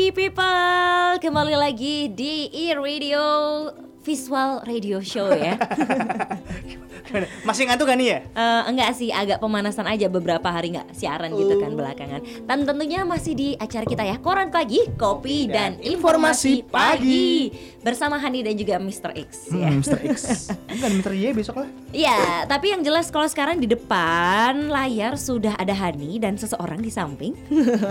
pagi people, kembali lagi di e-radio visual radio show ya. Masih ngantuk gak nih ya? Eh, enggak sih, agak pemanasan aja beberapa hari nggak siaran gitu kan belakangan. Dan tentunya masih di acara kita ya, Koran Pagi, Kopi dan, Dan Informasi Informasi Pagi. Bersama Hani dan juga Mr. X ya. Hmm, Mr. X. Enggak Mr. Y besok lah. Iya, tapi yang jelas kalau sekarang di depan layar sudah ada Hani dan seseorang di samping.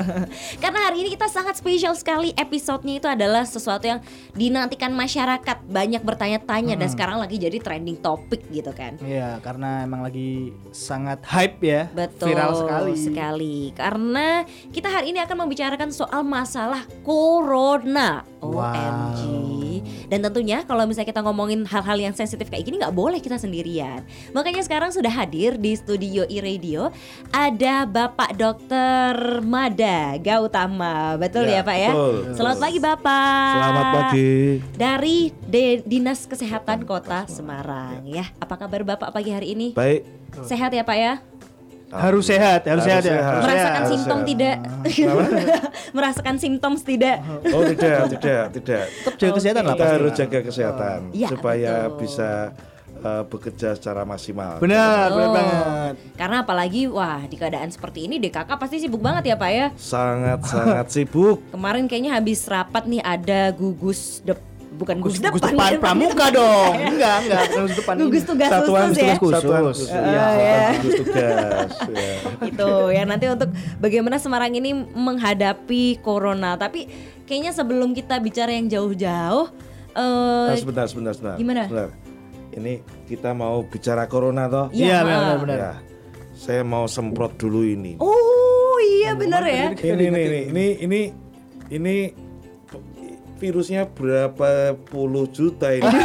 Karena hari ini kita sangat spesial sekali episodenya itu adalah sesuatu yang dinantikan masyarakat banyak bertanya-tanya dan Hmm. sekarang lagi jadi trending topik gitu kan. Iya, karena emang lagi sangat hype ya. Betul Viral sekali. sekali. Karena kita hari ini akan membicarakan soal masalah corona. Wow. OMG. Dan tentunya kalau misalnya kita ngomongin hal-hal yang sensitif kayak gini nggak boleh kita sendirian. Makanya sekarang sudah hadir di studio e-radio ada Bapak Dokter Mada Gautama. Betul ya, Ya, Pak ya? betul. Selamat pagi Bapak. Selamat pagi. Dari De- Dinas Kesehatan Kota Semarang ya. Apa kabar Bapak pagi hari ini? Baik. Sehat ya Pak ya? Harus sehat, harus, Harus sehat, ya. sehat. Harus Merasakan sehat. simptom sehat. tidak? Merasakan simptom tidak? Oh tidak, tidak, tidak. Tetap jaga kesehatan lah Kita pasti. harus jaga kesehatan Iya, supaya betul. bisa uh, bekerja secara maksimal. Benar, benar Oh. banget. Karena apalagi wah di keadaan seperti ini DKK pasti sibuk banget ya Pak ya. Sangat sangat sibuk. Kemarin kayaknya habis rapat nih ada gugus dep bukan gugus, Gus, Gus depan, depan ya, pramuka dong. Enggak, enggak, Gus depan. Gugus tugas Satuan khusus ya. tugas Satuan khusus. Iya. Oh, Satuan ya. gugus tugas. ya. Itu ya nanti untuk bagaimana Semarang ini menghadapi corona. Tapi kayaknya sebelum kita bicara yang jauh-jauh eh Nah, sebentar, sebentar, sebentar. Gimana? Sebentar. Ini kita mau bicara corona toh? Iya, benar, benar, benar. Ya. Saya mau semprot dulu ini. Oh iya benar ya. ini ini ini ini ini ini virusnya berapa puluh juta ini?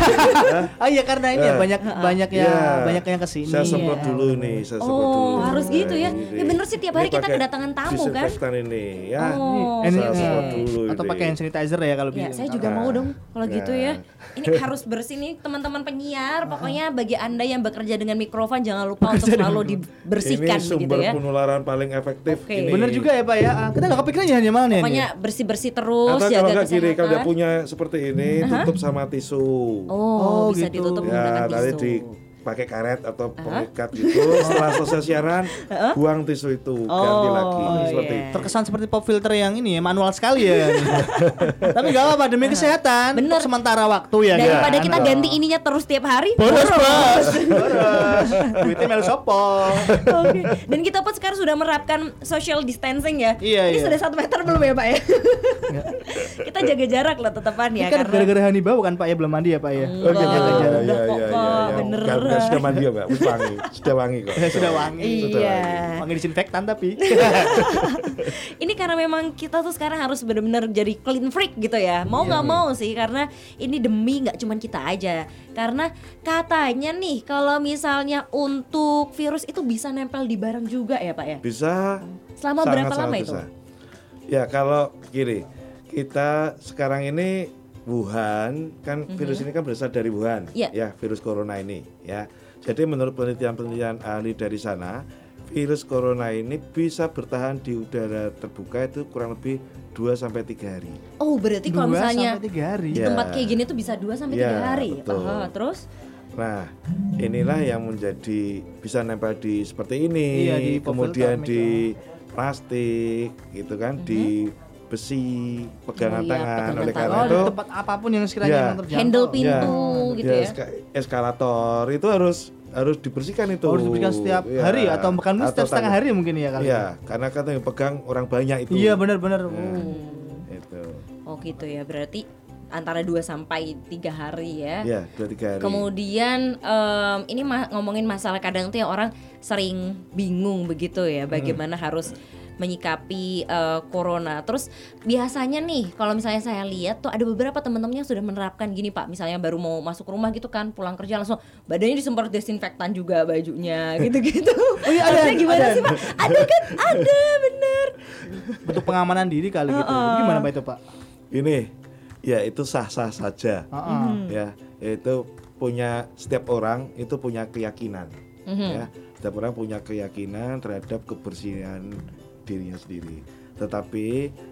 Ah iya karena ini ya Eh. banyak banyak yang Ya. banyak yang ke sini. Saya semprot Iya. dulu nih, saya semprot Oh, dulu. harus gitu ya. Ini. Ya bener sih, tiap hari Ini kita kedatangan tamu, kan? disinfektan ini ya. Oh, Ini, Saya semprot dulu atau pakai hand sanitizer ya kalau Ya, bisa. saya juga Nah, mau dong kalau gitu ya. nah. Ini harus bersih nih teman-teman penyiar. Pokoknya bagi Anda yang bekerja dengan mikrofon jangan lupa untuk selalu dibersihkan ini sumber ya. penularan paling efektif Oke. ini. Bener juga ya Pak ya. Ah, Kita nggak kepikiran ya hanya mana nih. Pokoknya bersih-bersih terus, Atau jaga kalau nggak gini, kalau punya seperti ini, tutup sama tisu. Oh, Oh, bisa gitu. ditutup ya, menggunakan tisu. Dipakai karet atau pengikat gitu. Setelah selesai siaran, buang tisu itu, ganti Oh, lagi seperti iya. itu. terkesan seperti pop filter yang ini ya manual sekali ya. Tapi nggak apa-apa demi kesehatan. Bener. Sementara waktu ya. Daripada kan? kita ganti ininya terus tiap hari. Boros bos. Boros. Duitnya melu sopo. Oke. Dan kita pun sekarang sudah menerapkan social distancing ya. Iya, Ini iya. sudah satu meter belum ya Pak ya? kita jaga jarak lah tetepan Ini ya. kan gara-gara Hani bau kan Pak ya belum mandi ya Pak ya. Enggak, Oke, udah iya, kok, iya, Pak, iya. Kan sudah mandi ya, Mbak? Wis wangi, sudah wangi kok. Ya, sudah wangi. Sudah Iya. wangi. Wangi disinfektan tapi. ini karena memang kita tuh sekarang harus benar-benar jadi clean freak gitu ya. Mau nggak mau sih karena ini demi nggak cuman kita aja. Karena katanya nih kalau misalnya untuk virus itu bisa nempel di barang juga ya Pak ya. Bisa. Selama sangat, berapa sangat lama bisa. itu? Ya kalau gini, kita sekarang ini Wuhan kan virus ini kan berasal dari Wuhan, Iya. ya virus corona ini, ya. Jadi menurut penelitian-penelitian ahli dari sana, virus corona ini bisa bertahan di udara terbuka itu kurang lebih 2 sampai 3 hari. Oh berarti kalau misalnya sampai tiga hari. di Ya. tempat kayak gini tuh bisa 2 sampai Ya, 3 hari. betul. Oh, terus Nah, inilah yang menjadi bisa nempel di seperti ini, Iya, di kemudian di plastik, gitu kan, di besi, pegangan Oh iya, tangan. pegangan Oleh karena Oh, itu, tempat apa pun yang sekiranya Ya. terjangkau. handle pintu gitu ya. eska- eskalator itu harus harus dibersihkan itu. Harus dibersihkan setiap Ya. hari atau bahkan setiap setengah tanggal- hari mungkin ya kali. Iya, karena kan yang pegang orang banyak itu. Iya benar-benar. Ya, Hmm. Itu. Oh gitu ya. Berarti antara 2 sampai 3 hari ya. Ya, dua tiga hari. Kemudian em, ini ma- ngomongin masalah kadang tuh yang orang sering bingung begitu ya bagaimana harus menyikapi eh, corona. Terus biasanya nih kalau misalnya saya lihat tuh ada beberapa teman-teman yang sudah menerapkan gini Pak, misalnya baru mau masuk rumah gitu kan, pulang kerja langsung badannya disemprot desinfektan juga bajunya gitu-gitu. Oh iya, ada, Maksudnya gimana ada. sih Pak? Ada kan? Ada bener. Bentuk pengamanan diri kali gitu. Gimana Pak itu Pak? Ini ya itu sah-sah saja. Heeh. Ya, itu punya setiap orang itu punya keyakinan. Mhm. Ya, setiap orang punya keyakinan terhadap kebersihan dirinya sendiri. Tetapi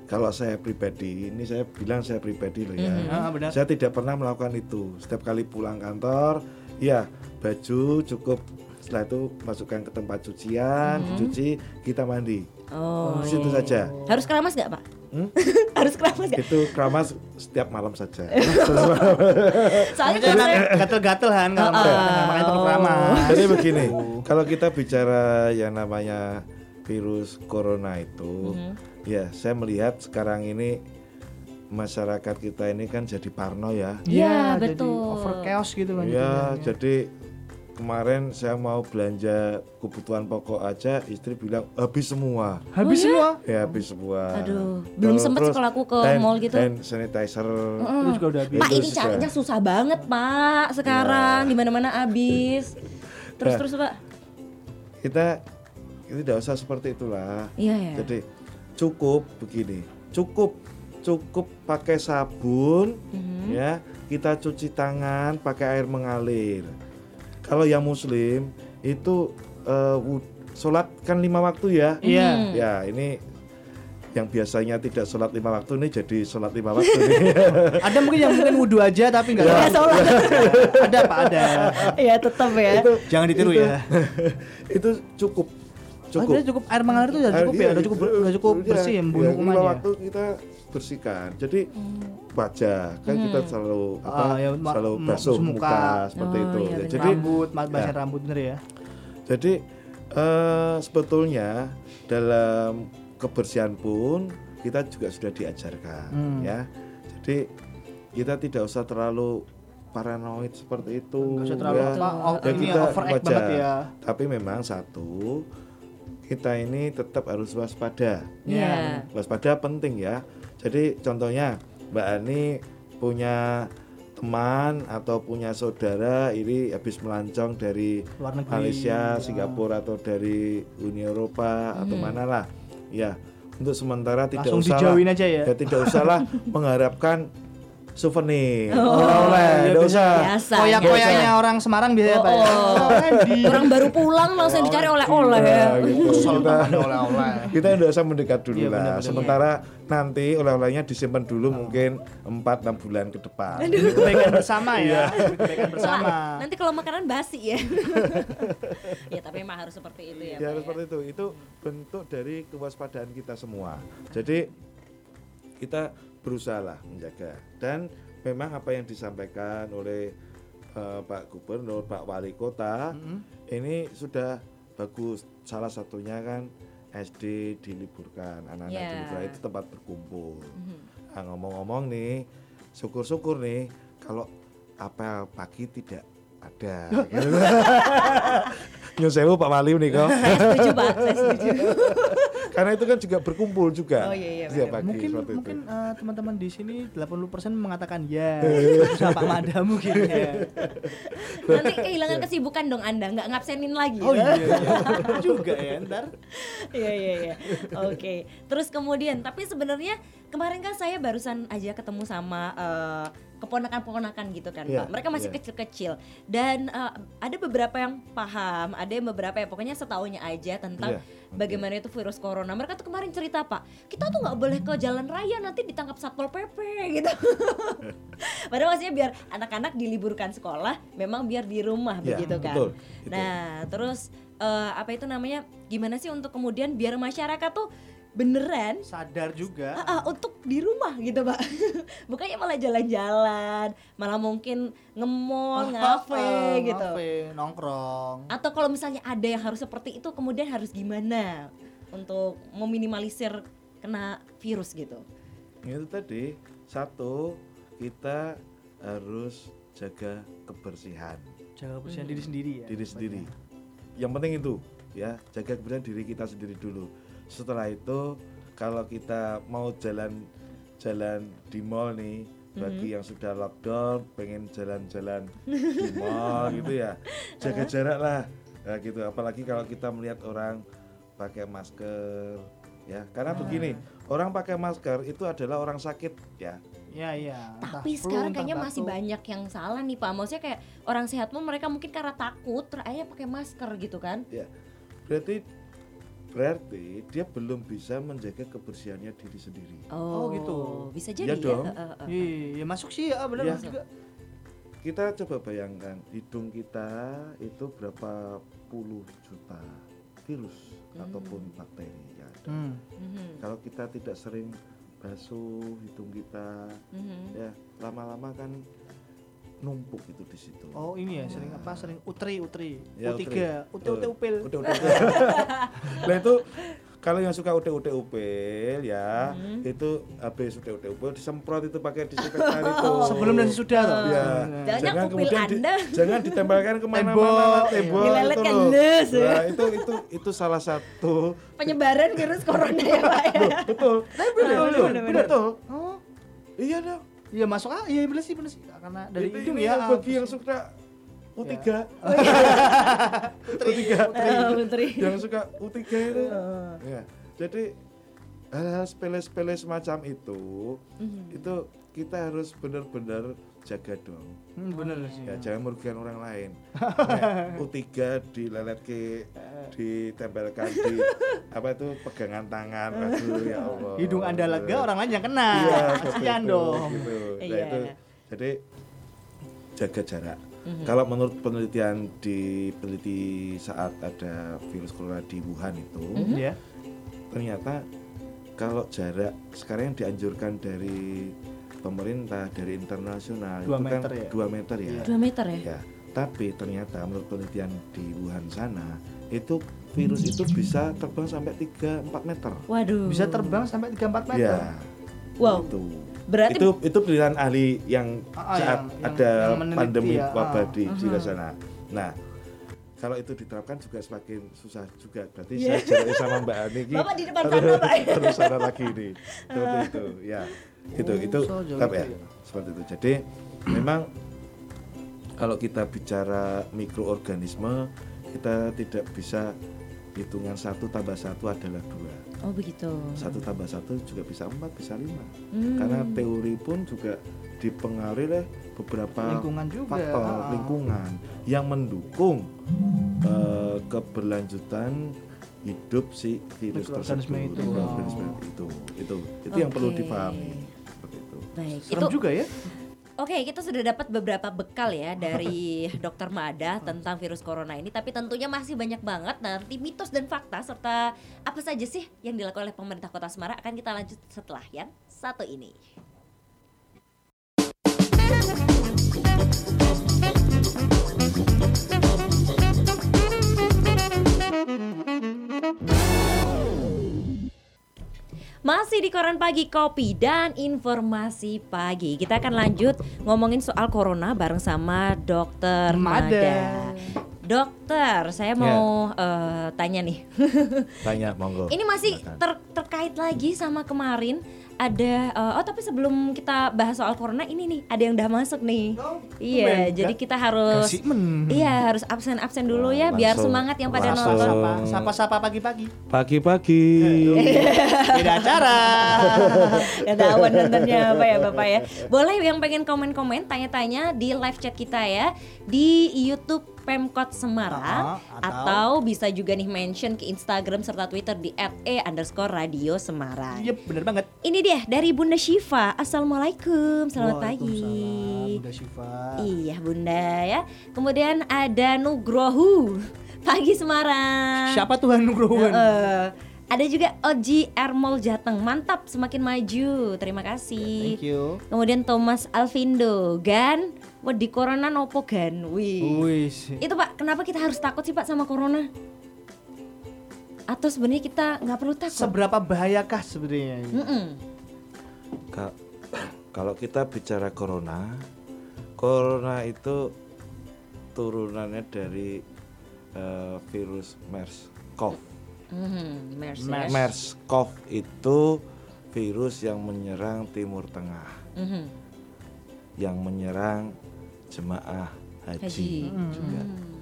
kalau saya pribadi, ini saya bilang saya pribadi loh ya. Ah, benar. Saya tidak pernah melakukan itu. Setiap kali pulang kantor, ya baju cukup setelah itu masukkan ke tempat cucian, dicuci, kita mandi. Oh, Di situ saja. harus keramas nggak pak? Hmm? harus keramas nggak? Itu keramas setiap malam saja. Soalnya Karena kalau saya gatel-gatel kan kalau Ah, makan, makanya perlu keramas. Jadi begini, kalau kita bicara yang namanya virus corona itu, Mhm. ya saya melihat sekarang ini masyarakat kita ini kan jadi parno ya. Iya, jadi betul. over chaos gitu kan. Ya, jadi kemarin saya mau belanja kebutuhan pokok aja, istri bilang habis semua. Habis semua. Ya habis semua. Aduh, belum sempet Terus kalau aku ke hand- mall gitu. Hand sanitizer. Itu juga udah habis. Pak ini susah. carinya susah banget pak sekarang di mana mana habis. Terus Ya. terus pak? Kita tidak usah seperti itulah. Iya ya. Jadi cukup begini, cukup cukup pakai sabun, Mhm. ya kita cuci tangan pakai air mengalir. Kalau yang Muslim itu eh, wud- sholat kan lima waktu ya, Iya. Hmm. ya ini yang biasanya tidak sholat lima waktu ini jadi sholat lima waktu. Ada mungkin yang mungkin wudhu aja tapi enggak. Ya, sholat. ada Pak ada. Iya tetap ya. Jangan ditiru itu, ya. itu cukup, cukup. jadi cukup air mengalir itu udah cukup Ah, ya, iya, udah cukup itu- udah cukup iya, bersih ya membunuh iya, lima kumannya. waktu kita bersihkan. Jadi wajah kan kita selalu apa Ah, ya, selalu basuh muka, muka. seperti Oh, itu. iya, Ya, jadi rambut, Ya. rambut bener ya. jadi eh, sebetulnya dalam kebersihan pun kita juga sudah diajarkan Hmm. ya. Jadi kita tidak usah terlalu paranoid seperti itu. Enggak usah terlalu ya. apa, oh, Ya, ini kita overact wajar. banget ya. Tapi memang satu kita ini tetap harus waspada. Iya. Waspada penting ya. Jadi contohnya Mbak Ani punya teman atau punya saudara ini habis melancong dari Luar negeri. Malaysia, Ya. Singapura atau dari Uni Eropa atau mana lah. Ya, untuk sementara tidak Langsung usah dijauhin aja ya. tidak usahlah mengharapkan souvenir. Oh, Oleh-oleh, iya, biasa. usah. Biasa. Koyak-koyaknya orang Semarang biasanya Oh, Pak. ya. oh. Tadi. Orang baru pulang langsung dicari oleh-oleh ya. Gitu. Kita- kita usah mendekat dulu Iya, lah. Sementara nanti oleh-olehnya disimpan dulu mungkin 4-6 bulan ke depan. Demi kebaikan bersama Iya. ya. Kebaikan bersama. Nanti kalau makanan basi ya. ya tapi emang harus seperti itu ya. Ya harus seperti itu. Itu bentuk dari kewaspadaan kita semua. Jadi kita berusaha lah menjaga dan memang apa yang disampaikan oleh eh, Pak Gubernur, Pak Wali Kota ini sudah bagus. Salah satunya kan SD diliburkan, anak-anak Ya. diliburkan itu tempat berkumpul. Mhm. Nah, ngomong-ngomong nih, syukur-syukur nih kalau apel pagi tidak ada. gitu. Nyun sewu Pak Wali nih kok. Saya setuju Pak, saya setuju. Karena itu kan juga berkumpul juga. Oh, iya, iya, setiap benar. pagi Mungkin mungkin eh, teman-teman di sini 80% mengatakan ya. Sama Pak Mada mungkin ya. Nanti kehilangan kesibukan dong Anda, nggak ngabsenin lagi. Oh iya, iya. juga ya ntar. Iya iya iya. Oke. Terus kemudian, tapi sebenarnya kemarin kan saya barusan aja ketemu sama eh, keponakan-keponakan gitu kan, Iya, Pak. Mereka masih iya. kecil-kecil dan eh, ada beberapa yang paham, ada yang beberapa yang pokoknya setahunya aja tentang Iya, oke. Bagaimana itu virus corona. Mereka tuh kemarin cerita, Pak, kita tuh nggak boleh ke jalan raya nanti ditangkap satpol pp gitu. Padahal maksudnya biar anak-anak diliburkan sekolah, memang biar di rumah Iya, begitu kan. betul, itu. Nah, terus eh, apa itu namanya? Gimana sih untuk kemudian biar masyarakat tuh beneran Sadar juga. ah, ah, untuk di rumah gitu, Pak. Bukannya malah jalan-jalan, malah mungkin nge-mall, ngafe Ah, gitu. Ngafe, nongkrong. Atau kalau misalnya ada yang harus seperti itu, kemudian harus gimana untuk meminimalisir kena virus gitu? Itu tadi satu kita harus jaga kebersihan Jaga kebersihan diri sendiri ya. diri sendiri. Yang penting itu ya jaga kebersihan diri kita sendiri dulu. Setelah itu kalau kita mau jalan jalan di mall nih bagi yang sudah lockdown pengen jalan-jalan di mall gitu ya jaga jarak lah. Nah, gitu apalagi kalau kita melihat orang pakai masker ya. Karena begini orang pakai masker itu adalah orang sakit ya. Iya iya. Entah Tapi flu, sekarang entah kayaknya masih banyak yang salah nih Pak. Maksudnya kayak orang sehat pun mereka mungkin karena takut, terus akhirnya pakai masker gitu kan? ya. Berarti berarti dia belum bisa menjaga kebersihannya diri sendiri. Oh, gitu. Bisa jadi Iya ya. dong. Heeh, heeh. Iya, ya masuk sih ya benar Iya. masuk juga. Kita coba bayangkan hidung kita itu berapa puluh juta virus ataupun bakteri yang ada. Hmm. Mhm, Kalau kita tidak sering basuh hidung kita, mhm. ya lama-lama kan numpuk itu di situ. Oh ini ya sering apa sering utri utri Ya, U3 utri. ute ute upil Udah, udah, udah. Nah itu kalau yang suka udah udah upil ya Hmm. itu habis udah udah upil disemprot itu pakai disinfektan itu. sebelum dan sesudah toh Ya, Anda. jangan ditempelkan ke mana-mana Tembok. tembok Dilelet itu kan loh. les, ya. Nah, itu itu itu salah satu Penyebaran virus corona ya, Pak ya. Betul. betul, bener, betul, betul. oh Iya dong. Iya masuk ah iya bener sih bener sih karena dari Itu hidung ini ya bagi yang suka U3. utri U3. Eh, Menteri. yang suka U3 itu. Ya. Jadi hal-hal sepele-sepele semacam itu Mhm. itu kita harus benar-benar jaga dong. hmm, bener sih Ya, jangan merugikan orang lain. Nah, U3 dilelet ke ditempelkan di apa itu pegangan tangan. Aduh ya Allah. hidung anda lega orang lain yang kena Iya, kasihan dong Gitu. Nah, Iya. itu jadi jaga jarak. Mhm. Kalau menurut penelitian di peneliti saat ada virus corona di Wuhan itu, Mhm. ya ternyata kalau jarak sekarang yang dianjurkan dari pemerintah dari internasional Dua itu meter kan ya? 2 meter ya. Dua meter ya? Ya, tapi ternyata menurut penelitian di Wuhan sana itu virus itu bisa terbang sampai 3-4 meter. Waduh. bisa terbang sampai 3-4 meter Ya. Wow. Itu. Berarti itu itu pilihan ahli yang Ah, saat yang- yang- ada yang pandemi ya, wabah ah. di di Aha. sana. Nah, kalau itu diterapkan juga semakin susah juga. Berarti Iya. saya jaraknya sama Mbak Ani ini Bapak di depan sana, Pak. harus sana lagi nih. Seperti itu, ya. Itu Oh, itu itu ya, ya. seperti itu. Jadi memang kalau kita bicara mikroorganisme kita tidak bisa hitungan satu tambah satu adalah dua Oh begitu. satu tambah satu juga bisa empat bisa lima Hmm. karena teori pun juga dipengaruhi oleh beberapa lingkungan juga faktor ah. lingkungan yang mendukung eh, keberlanjutan hidup si virus tersebut itu. Oh. itu itu itu yang perlu dipahami Baik. serem itu juga ya Oke, kita sudah dapat beberapa bekal ya dari Dokter Mada tentang virus corona ini, tapi tentunya masih banyak banget nanti mitos dan fakta serta apa saja sih yang dilakukan oleh pemerintah Kota Semarang akan kita lanjut setelah yang satu ini. Masih di koran pagi kopi dan informasi pagi. Kita akan lanjut ngomongin soal corona bareng sama Dokter Mada. Mada. Dokter, saya mau eh, tanya nih. tanya monggo Ini masih ter- terkait lagi sama kemarin ada eh, oh tapi sebelum kita bahas soal corona ini nih ada yang udah masuk nih. iya, tumben. jadi kita harus men Iya harus absen-absen dulu Wah, ya biar langsung- semangat yang pada langsung. nonton. sapa sapa sapa pagi-pagi pagi-pagi beda acara Gak tahu nontonnya apa ya Bapak ya. Boleh yang pengen komen-komen tanya-tanya di live chat kita ya di YouTube Pemkot Semarang Ah, atau- atau, bisa juga nih mention ke Instagram serta Twitter di @e underscore radio Semarang. iya bener banget Ini dia dari Bunda Syifa. Assalamualaikum, selamat pagi. Bunda Syifa Iya Bunda ya. Kemudian ada Nugrohu pagi Semarang. siapa Tuhan Nugrohun Eh, ada juga Oji Ermol Jateng, mantap semakin maju, terima kasih. thank you Kemudian Thomas Alvindo, Gan, wah di corona nopo Gan, wih. Wis. Itu Pak, kenapa kita harus takut sih Pak sama corona? Atau sebenarnya kita nggak perlu takut? Seberapa bahayakah sebenarnya? ini? Mm-mm. Ka- kalau kita bicara corona, corona itu turunannya dari eh, virus MERS-CoV. MERS. MERS. MERS-CoV itu virus yang menyerang Timur Tengah, Mhm. yang menyerang jemaah haji, Haji. juga. Hmm.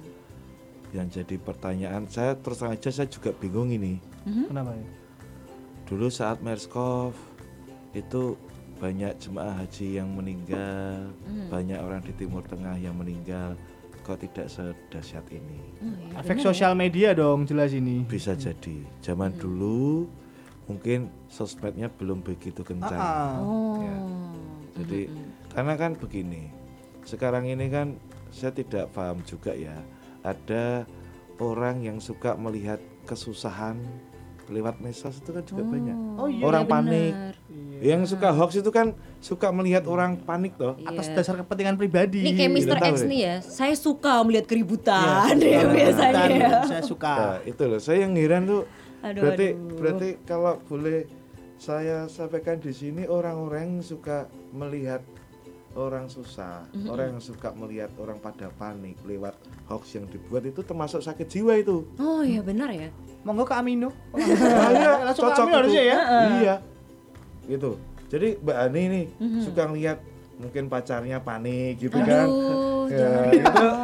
Yang jadi pertanyaan saya terus aja saya juga bingung ini. Mhm. Kenapa ya? Dulu saat MERS-CoV itu banyak jemaah haji yang meninggal, Hmm. banyak orang di Timur Tengah yang meninggal. kok tidak sedahsyat ini. Oh, iya, Efek bener sosial media dong jelas ini. Bisa jadi zaman dulu mungkin sosmednya belum begitu kencang. Ah, ya. Oh. Ya. Jadi karena kan begini, sekarang ini kan saya tidak paham juga ya, ada orang yang suka melihat kesusahan lewat medsos itu kan juga banyak. Oh iya, orang iya panik, benar. Yang suka hoax itu kan suka melihat orang panik toh. atas Iya. dasar kepentingan pribadi. Ini kayak Mr. tahu X nih ya, saya suka melihat keributan Iya, ya biasanya ya. Saya suka. Nah, itu loh, saya yang heran tuh. Aduh, berarti aduh. berarti kalau boleh saya sampaikan di sini orang-orang yang suka melihat orang susah, Mhm. orang yang suka melihat orang pada panik lewat hoax yang dibuat itu termasuk sakit jiwa itu. Oh iya benar ya. Monggo ke Amino. Nah, iya, Langsung ke cocok Amino harusnya ya. Iya. Gitu. Jadi Mbak Ani nih Mhm. suka ngelihat mungkin pacarnya panik gitu kan. Aduh, Ya, jangan itu-.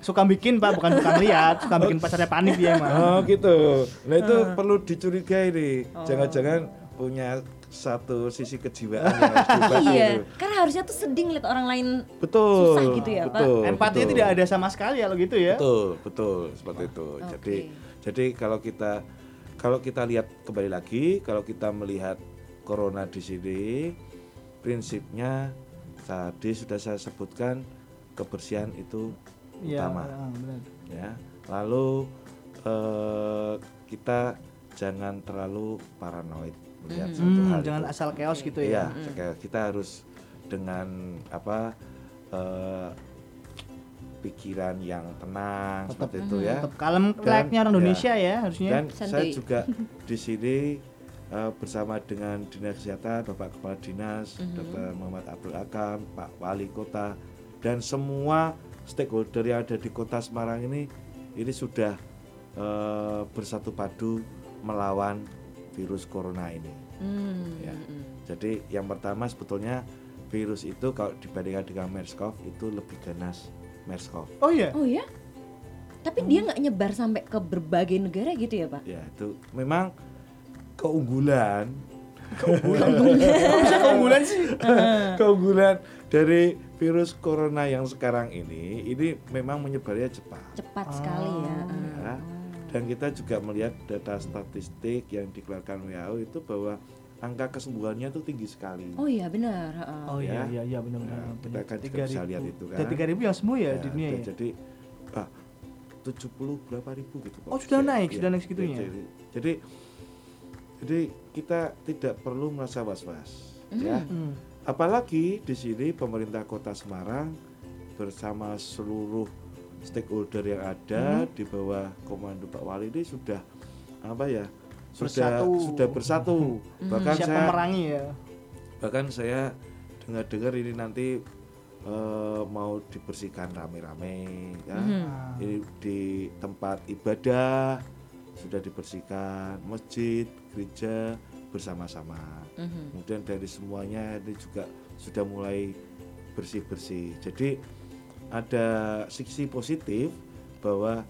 Suka bikin Pak, bukan suka lihat, suka bikin pacarnya panik dia emang. Oh gitu. Nah itu perlu dicurigai nih. Jangan-jangan punya satu sisi kejiwaan yang harus diobati Iya, itu. karena harusnya tuh sedih ngeliat orang lain Betul. Susah gitu ya, Pak? betul, Empatinya betul. tidak ada sama sekali kalau gitu ya. Betul, betul seperti itu. Oke. Jadi jadi kalau kita kalau kita lihat kembali lagi, kalau kita melihat corona di sini prinsipnya tadi sudah saya sebutkan kebersihan itu Iya, utama. benar. ya lalu eh, kita jangan terlalu paranoid melihat suatu Hmm, hal jangan itu. asal chaos gitu Iya, ya. kayak kita harus dengan apa eh, pikiran yang tenang Tetap- seperti itu ya Tetap kalem layaknya orang ya. Indonesia ya harusnya. dan saya Santuy. juga di sini eh, bersama dengan dinas kesehatan bapak kepala dinas Mhm. dr muhammad abdul akam pak wali kota dan semua stakeholder yang ada di kota semarang ini ini sudah eh, bersatu padu melawan virus corona ini Hmm, Ya. hmm. jadi yang pertama sebetulnya virus itu kalau dibandingkan dengan MERS-CoV itu lebih ganas MERS-CoV Oh iya. Oh ya? Tapi dia nggak nyebar sampai ke berbagai negara gitu ya, Pak? ya itu memang keunggulan Kok bisa keunggulan sih? keunggulan dari virus corona yang sekarang ini ini memang menyebarnya cepat Cepat sekali ya. ya. dan kita juga melihat data statistik yang dikeluarkan WHO itu bahwa angka kesembuhannya itu tinggi sekali Oh iya benar. heeh. Oh iya Ya. iya iya benar benar. Nah, kita kan juga bisa lihat itu kan. Dan 3000 yang sembuh ya, di dunia ya. jadi ah, 70 berapa ribu gitu. Oh, sudah Ya, naik, ya. sudah naik segitunya. Jadi, jadi jadi kita tidak perlu merasa was-was ya. Hmm. Apalagi di sini pemerintah Kota Semarang bersama seluruh stakeholder yang ada Hmm. di bawah komando Pak Wali ini sudah apa ya? Sudah Bersatu. sudah bersatu. Bahkan Siap saya pemerangi ya. bahkan saya dengar-dengar ini nanti eh, mau dibersihkan rame-rame ya. Ah. Ini di tempat ibadah sudah dibersihkan, masjid, gereja bersama-sama. Mhm. Kemudian dari semuanya ini juga sudah mulai bersih-bersih. Jadi ada sisi positif bahwa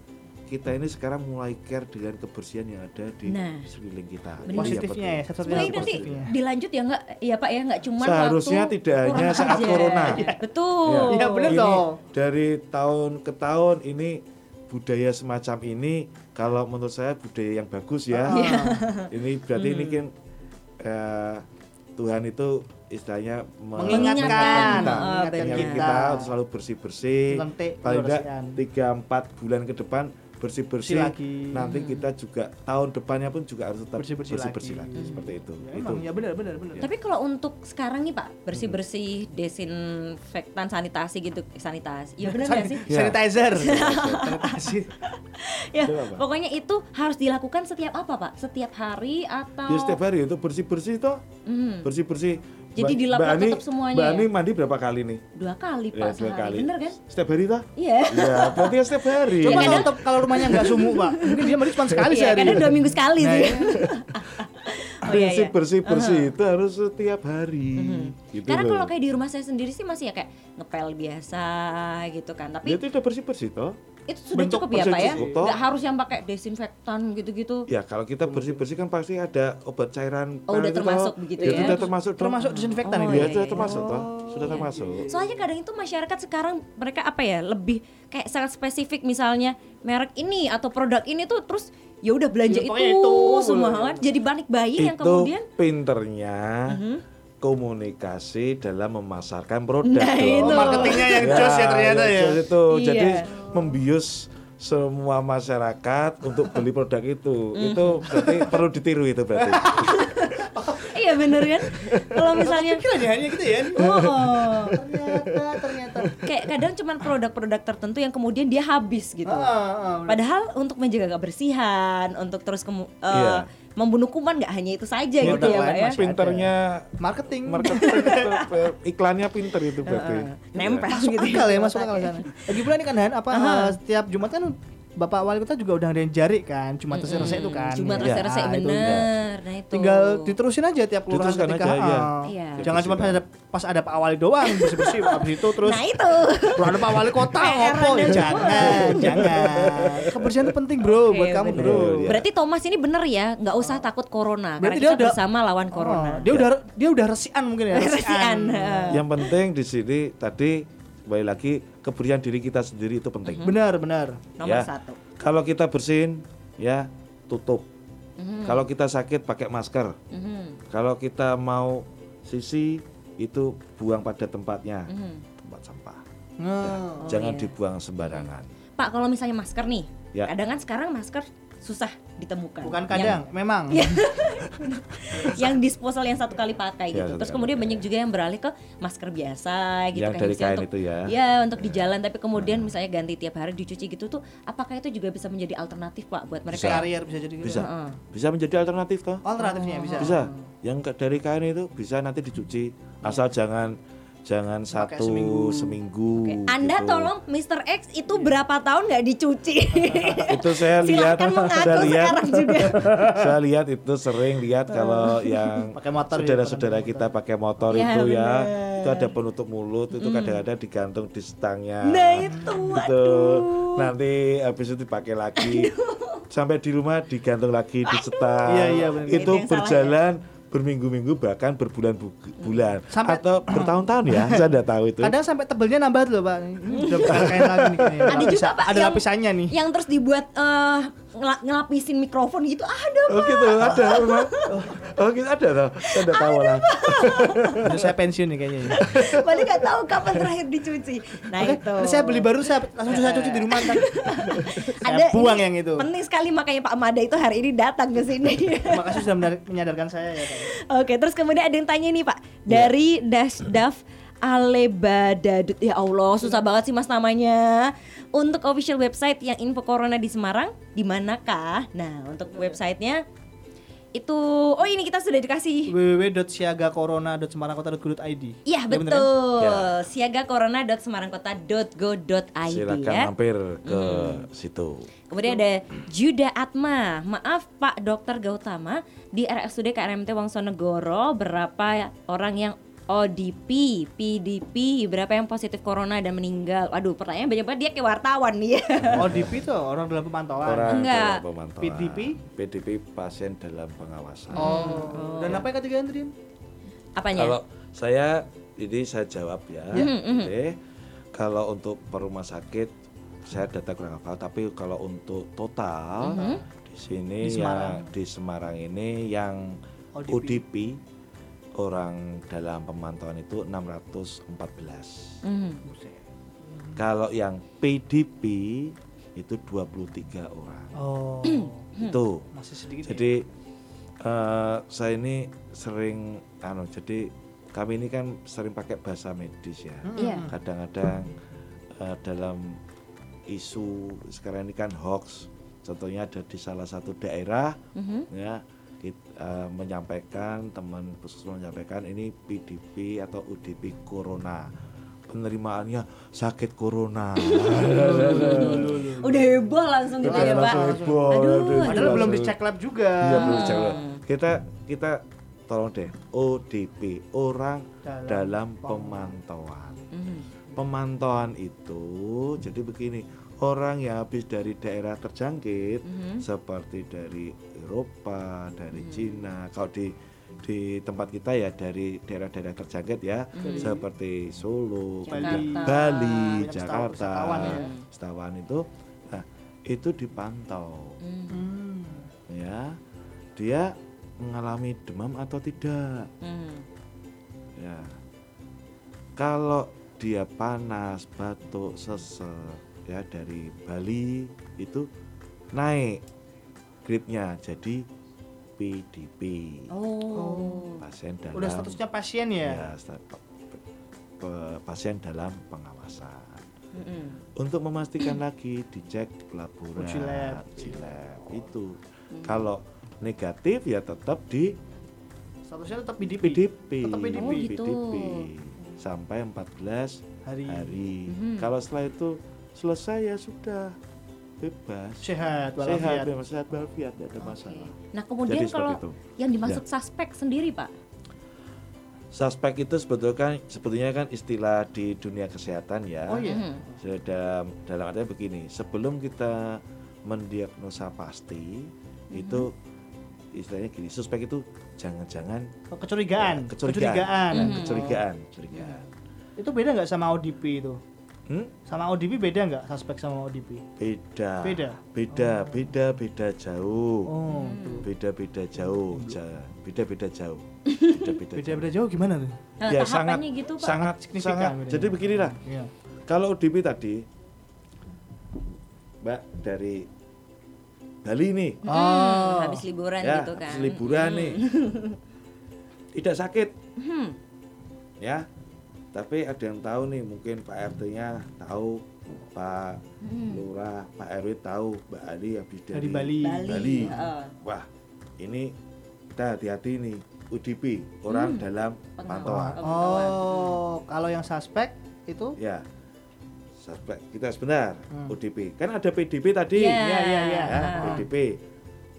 kita ini sekarang mulai care dengan kebersihan yang ada di Nah. sekeliling kita. Benar. Positifnya ya, satu-satunya Sebenarnya nanti positifnya. dilanjut ya nggak? Ya Pak ya nggak cuma Seharusnya waktu tidak hanya corona saat aja. corona. Betul. Iya, benar ini dong. dari tahun ke tahun ini budaya semacam ini kalau menurut saya budaya yang bagus ya. Iya. ini berarti Hmm. ini kan eh, Tuhan itu istilahnya me- Mengingatkan. Kita, Oh, mengingatkan kita untuk selalu bersih bersih. Paling tidak tiga empat bulan ke depan bersih bersih. Bersih lagi. Nanti kita juga tahun depannya pun juga harus tetap Bersih-bersih bersih, lagi. seperti itu. Ya, itu. emang ya benar benar benar. Tapi kalau untuk sekarang nih Pak, bersih-bersih desinfektan sanitasi gitu, sanitasi. Iya benar nggak sih? Ya. Sanitizer. Sanitasi. Ya, Itu pokoknya itu harus dilakukan setiap apa Pak? Setiap hari atau Ya setiap hari itu bersih bersih toh. Hmm, bersih bersih Jadi dilap-lap tetap semuanya Mbak ya? Ani mandi berapa kali nih dua kali Ya, Pak sehari, bener kan? setiap hari toh Iya. Iya, berarti ya setiap hari. Coba kadang- kalau rumahnya nggak sumuk, Pak. Mungkin dia mandi cuma sekali Iya, sehari. kadang dua minggu sekali Nah, sih. iya. Oh, iya, iya. bersih bersih itu harus setiap hari. Gitu Karena loh. kalau kayak di rumah saya sendiri sih masih ya kayak ngepel biasa gitu kan. Tapi Ya, itu udah bersih bersih toh. itu sudah bentuk cukup ya Pak ya. bersih toh. Nggak harus yang pakai desinfektan gitu-gitu. Ya kalau kita bersih bersih kan pasti ada obat cairan. Oh, udah pel itu termasuk toh. begitu ya? ya? Sudah termasuk dong. Termasuk disinfektan Oh, itu. Ya, iya, sudah iya. termasuk toh. Sudah iya. termasuk. Soalnya kadang itu masyarakat sekarang mereka apa ya lebih kayak sangat spesifik misalnya merek ini atau produk ini tuh terus ya udah belanja Ya, itu, itu. semua jadi banik bayi yang itu kemudian pinternya Mhm. komunikasi dalam memasarkan produk Nah, itu. Oh, marketingnya yang jos ya ternyata yang ya. jos itu Iya. jadi membius semua masyarakat untuk beli produk itu Mhm. itu berarti perlu ditiru itu berarti iya bener kan kalau misalnya Kira aja hanya gitu ya. oh, Ternyata ternyata. kayak kadang cuman produk-produk tertentu yang kemudian dia habis gitu Ah, ah, ah. padahal untuk menjaga kebersihan untuk terus kemu- eh, Iya. Membunuh kuman nggak hanya itu saja Produk gitu ya pak ya? pinternya marketing. marketing. Itu, iklannya pinter itu berarti. Nempel masuk gitu akal ya masuk akal sana. Lagi pula ini kan Han, apa eh, setiap Jumat kan Bapak Wali Kota juga udah ngadain jari kan, cuma resek itu kan. cuma Ya. Ah, itu bener nah itu Tinggal diterusin aja tiap kelurahan ketika aja, iya. ah. Iya. Jangan cuma pas ada, pas ada Pak Wali doang bersih-bersih habis itu terus nah itu Bro, ada Pak Wali Kota ngopo Anda jangan, jangan. Kebersihan itu penting, Bro, Oke, buat kamu, bener. Bro. Iya. Berarti Thomas ini bener ya, nggak usah takut corona. Berarti karena dia kita udah- bersama lawan corona. Oh, dia udah dia udah resian mungkin ya, Resian. heeh. yang penting di sini tadi kembali lagi kebersihan diri kita sendiri itu penting Benar, benar. Nomor ya. satu. kalau kita bersihin ya tutup Mhm. kalau kita sakit pakai masker Mhm. kalau kita mau sisi itu buang pada tempatnya Mhm. tempat sampah Nah, jangan iya. dibuang sembarangan Pak, kalau misalnya masker nih, Ya. kadang kan sekarang masker susah ditemukan. bukan Yang- kadang, memang. yang disposal yang satu kali pakai Ya, gitu. Terus kemudian banyak juga yang beralih ke masker biasa gitu Yang kan dari kain untuk, itu ya. Ya, untuk di jalan tapi kemudian misalnya ganti tiap hari dicuci gitu tuh apakah itu juga bisa menjadi alternatif Pak buat mereka? Bisa. yang- Karier bisa jadi gitu. bisa Heeh. bisa menjadi alternatif toh Alternatifnya bisa. bisa yang ke- dari kain itu bisa nanti dicuci asal jangan jangan Pakai satu seminggu. seminggu, Oke, Anda gitu. tolong Mr. X itu berapa tahun nggak dicuci? itu saya lihat saya lihat juga. saya lihat itu sering lihat kalau yang Pakai motor ya, saudara-saudara pakai kita pakai motor Ya, itu ya bener. itu ada penutup mulut itu kadang-kadang digantung di stangnya Nah itu, gitu aduh. nanti habis itu dipakai lagi sampai di rumah digantung lagi di stang Iya, iya, itu Itu salah berjalan berminggu-minggu bahkan berbulan-bulan Sampai- atau bertahun-tahun ya saya tidak tahu itu Kadang sampai tebelnya nambah loh, Pak. Udah lagi nih. Ada juga Pak ada lapisannya nih. Yang terus dibuat eh, ngela- ngelapisin mikrofon gitu ada Oh Pak. gitu ada memang. Oh gitu ada toh. Saya tidak tahu lah. Udah saya pensiun nih kayaknya. ya. Padahal nggak tahu kapan terakhir dicuci. Nah Oke, itu. saya beli baru saya langsung saya cuci di rumah ntar. saya buang yang itu. Penting sekali makanya Pak Mada itu hari ini datang ke sini. Terima kasih sudah menyadar- menyadarkan saya ya, Pak. Oke, terus kemudian ada yang tanya nih Pak dari Dasdaf Alebadadut ya Allah susah banget sih mas namanya untuk official website yang info corona di Semarang di manakah? Nah untuk websitenya itu oh ini kita sudah dikasih www.siagacorona.semarangkota.go.id. Iya Ya, bener kan? betul. Ya. Siagacorona.semarangkota.go.id Silakan ya. mampir ke situ. Kemudian ada Juda Atma. Maaf Pak Dokter Gautama di RSUD KRMT Wongsonegoro berapa orang yang ODP, PDP, berapa yang positif corona dan meninggal? Waduh, pertanyaan banyak banget dia kayak wartawan nih ya. ODP tuh orang dalam pemantauan. Orang Enggak. dalam pemantauan. PDP? PDP pasien dalam pengawasan. Oh. Dan apa yang ketiga yang tadi? Apanya? Kalau saya ini saya jawab ya. Mhm, Oke. Kalau untuk per rumah sakit saya data kurang hafal tapi kalau untuk total Mhm. di sini Di Semarang. ya di Semarang ini yang ODP. ODP, orang dalam pemantauan itu 614. Mhm. Kalau yang PDP itu 23 orang. Oh. Itu. Masih sedikit. ya? Jadi eh, saya ini sering anu jadi kami ini kan sering pakai bahasa medis ya. Iya. Kadang-kadang eh, dalam isu sekarang ini kan hoax. Contohnya ada di salah satu daerah Mhm. ya kit- eh, menyampaikan teman puskesmas menyampaikan ini PDP atau UDP corona penerimaannya sakit corona Udah heboh langsung gitu ya Pak. Heboh, Aduh. Padahal belum dicek lab juga. Iya, belum dicek lab. kita kita tolong deh ODP orang Dalam dalam, pemantauan. Pemantauan itu jadi begini, orang yang habis dari daerah terjangkit Mhm. seperti dari Eropa, dari Cina, kalau di di tempat kita ya dari daerah-daerah terjangkit ya, seperti Solo, Bali. Bali, Jakarta, wisatawan ya. itu, nah itu dipantau. Hmm. ya, dia mengalami demam atau tidak, Mhm. ya. Kalau dia panas, batuk, sesek, ya dari Bali itu naik grade-nya jadi PDP. Oh. Pasien dalam Udah statusnya pasien ya? ya, sta- pe- pe- pasien dalam pengawasan. Mhm. Untuk memastikan lagi dicek pelaburan, Uji lab. uji lab. itu. Kalau negatif ya tetap di Statusnya tetap PDP. PDP. Tetap PDP. Oh, gitu. sampai 14 Hari. hari. Mhm. Kalau setelah itu selesai ya sudah bebas. Sehat, Sehat, walafiat. bebas, sehat walafiat, tidak ada masalah. Nah kemudian Jadi kalau itu. yang dimaksud suspek sendiri pak? Suspek itu sebetulnya kan sebetulnya kan istilah di dunia kesehatan ya. Oh iya. Mhm. Sudah dalam dalam artinya begini, sebelum kita mendiagnosa pasti itu istilahnya gini, suspek itu jangan-jangan Oh, kecurigaan. ya, kecurigaan, Kecurigaan. Mhm. kecurigaan, kecurigaan. Itu beda nggak sama ODP itu? Hmm? Sama ODP beda nggak suspek sama ODP? Beda. Beda? Beda, beda, beda jauh. Oh, Hmm. tuh. Beda-beda jauh, Ja- beda-beda jauh. Beda-beda jauh. Beda-beda jauh gimana tuh? Nah, Ya, tahapannya gitu pak? sangat Signifikan sangat. bedanya. Jadi beginilah, Iya. kalau ODP tadi, Mbak dari Bali nih, Hmm, Oh. habis liburan ya, gitu kan? habis liburan nih, tidak sakit, Hmm. ya. Tapi ada yang tahu nih, mungkin Pak RT-nya tahu, Pak Hmm. Lurah, Pak RW tahu, Mbak Ali habis dari, Dari Bali. Bali. Bali. heeh. Wah, ini kita hati-hati nih, UDP, orang Hmm. dalam pantauan. Oh, kalau yang suspek itu Ya, suspek kita sebentar, Hmm. ODP. Kan ada PDP tadi, Iya, Iya, iya, iya. ya, Ah. PDP.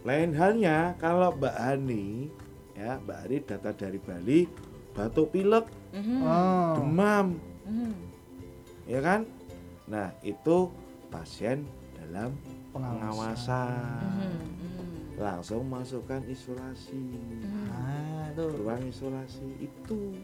Lain halnya kalau Mbak Hani, ya Mbak Hani data dari Bali, batuk pilek, Mhm. Oh. demam, Mhm. ya kan? Nah itu pasien dalam Pengawasan. pengawasan. Mhm. Mhm. Langsung masukkan isolasi, Mhm. Ah, tuh. ruang isolasi itu.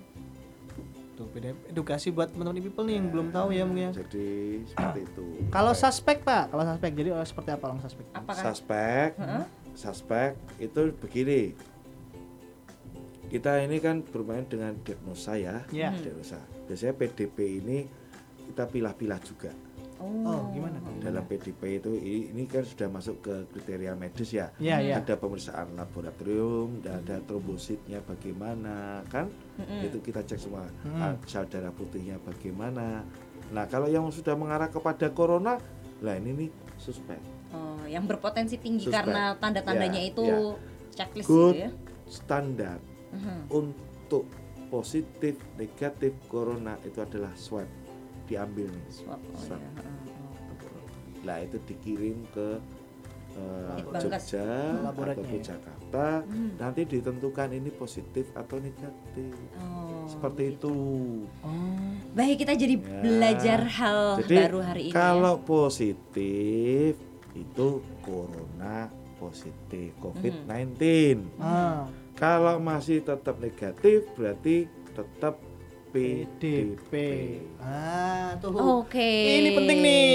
Tuh beda edukasi buat teman-teman people nih yang belum tahu ya mungkin. ya. Jadi seperti itu. Kalau suspek Pak, kalau suspek jadi orang seperti apa orang suspek? Apakah? suspek Heeh. suspek itu begini kita ini kan bermain dengan diagnosa ya Ya. diagnosa biasanya PDP ini kita pilah-pilah juga Oh, gimana? dalam PDP itu ini kan sudah masuk ke kriteria medis ya Iya, iya. ada pemeriksaan laboratorium dan ada trombositnya bagaimana kan Mm-mm. itu kita cek semua Mm. Ah, sel darah putihnya bagaimana nah kalau yang sudah mengarah kepada corona lah ini nih suspek Oh, yang berpotensi tinggi Suspek. karena tanda-tandanya Ya, itu ya. checklist good gitu ya. standar Mhm. untuk positif negatif corona itu adalah swab diambil nih Swab. Oh, Swab. ya. heeh. lah itu dikirim ke Litbangkes. Jogja ya. Jakarta Hmm. nanti ditentukan ini positif atau negatif Oh, seperti itu Oh. Baik, kita jadi Ya. belajar hal jadi baru hari ini. ya. kalau positif itu corona positif COVID-19 Ah, kalau masih tetap negatif berarti tetap PDP. PDP. Ah, tuh. Oke. Ini penting nih.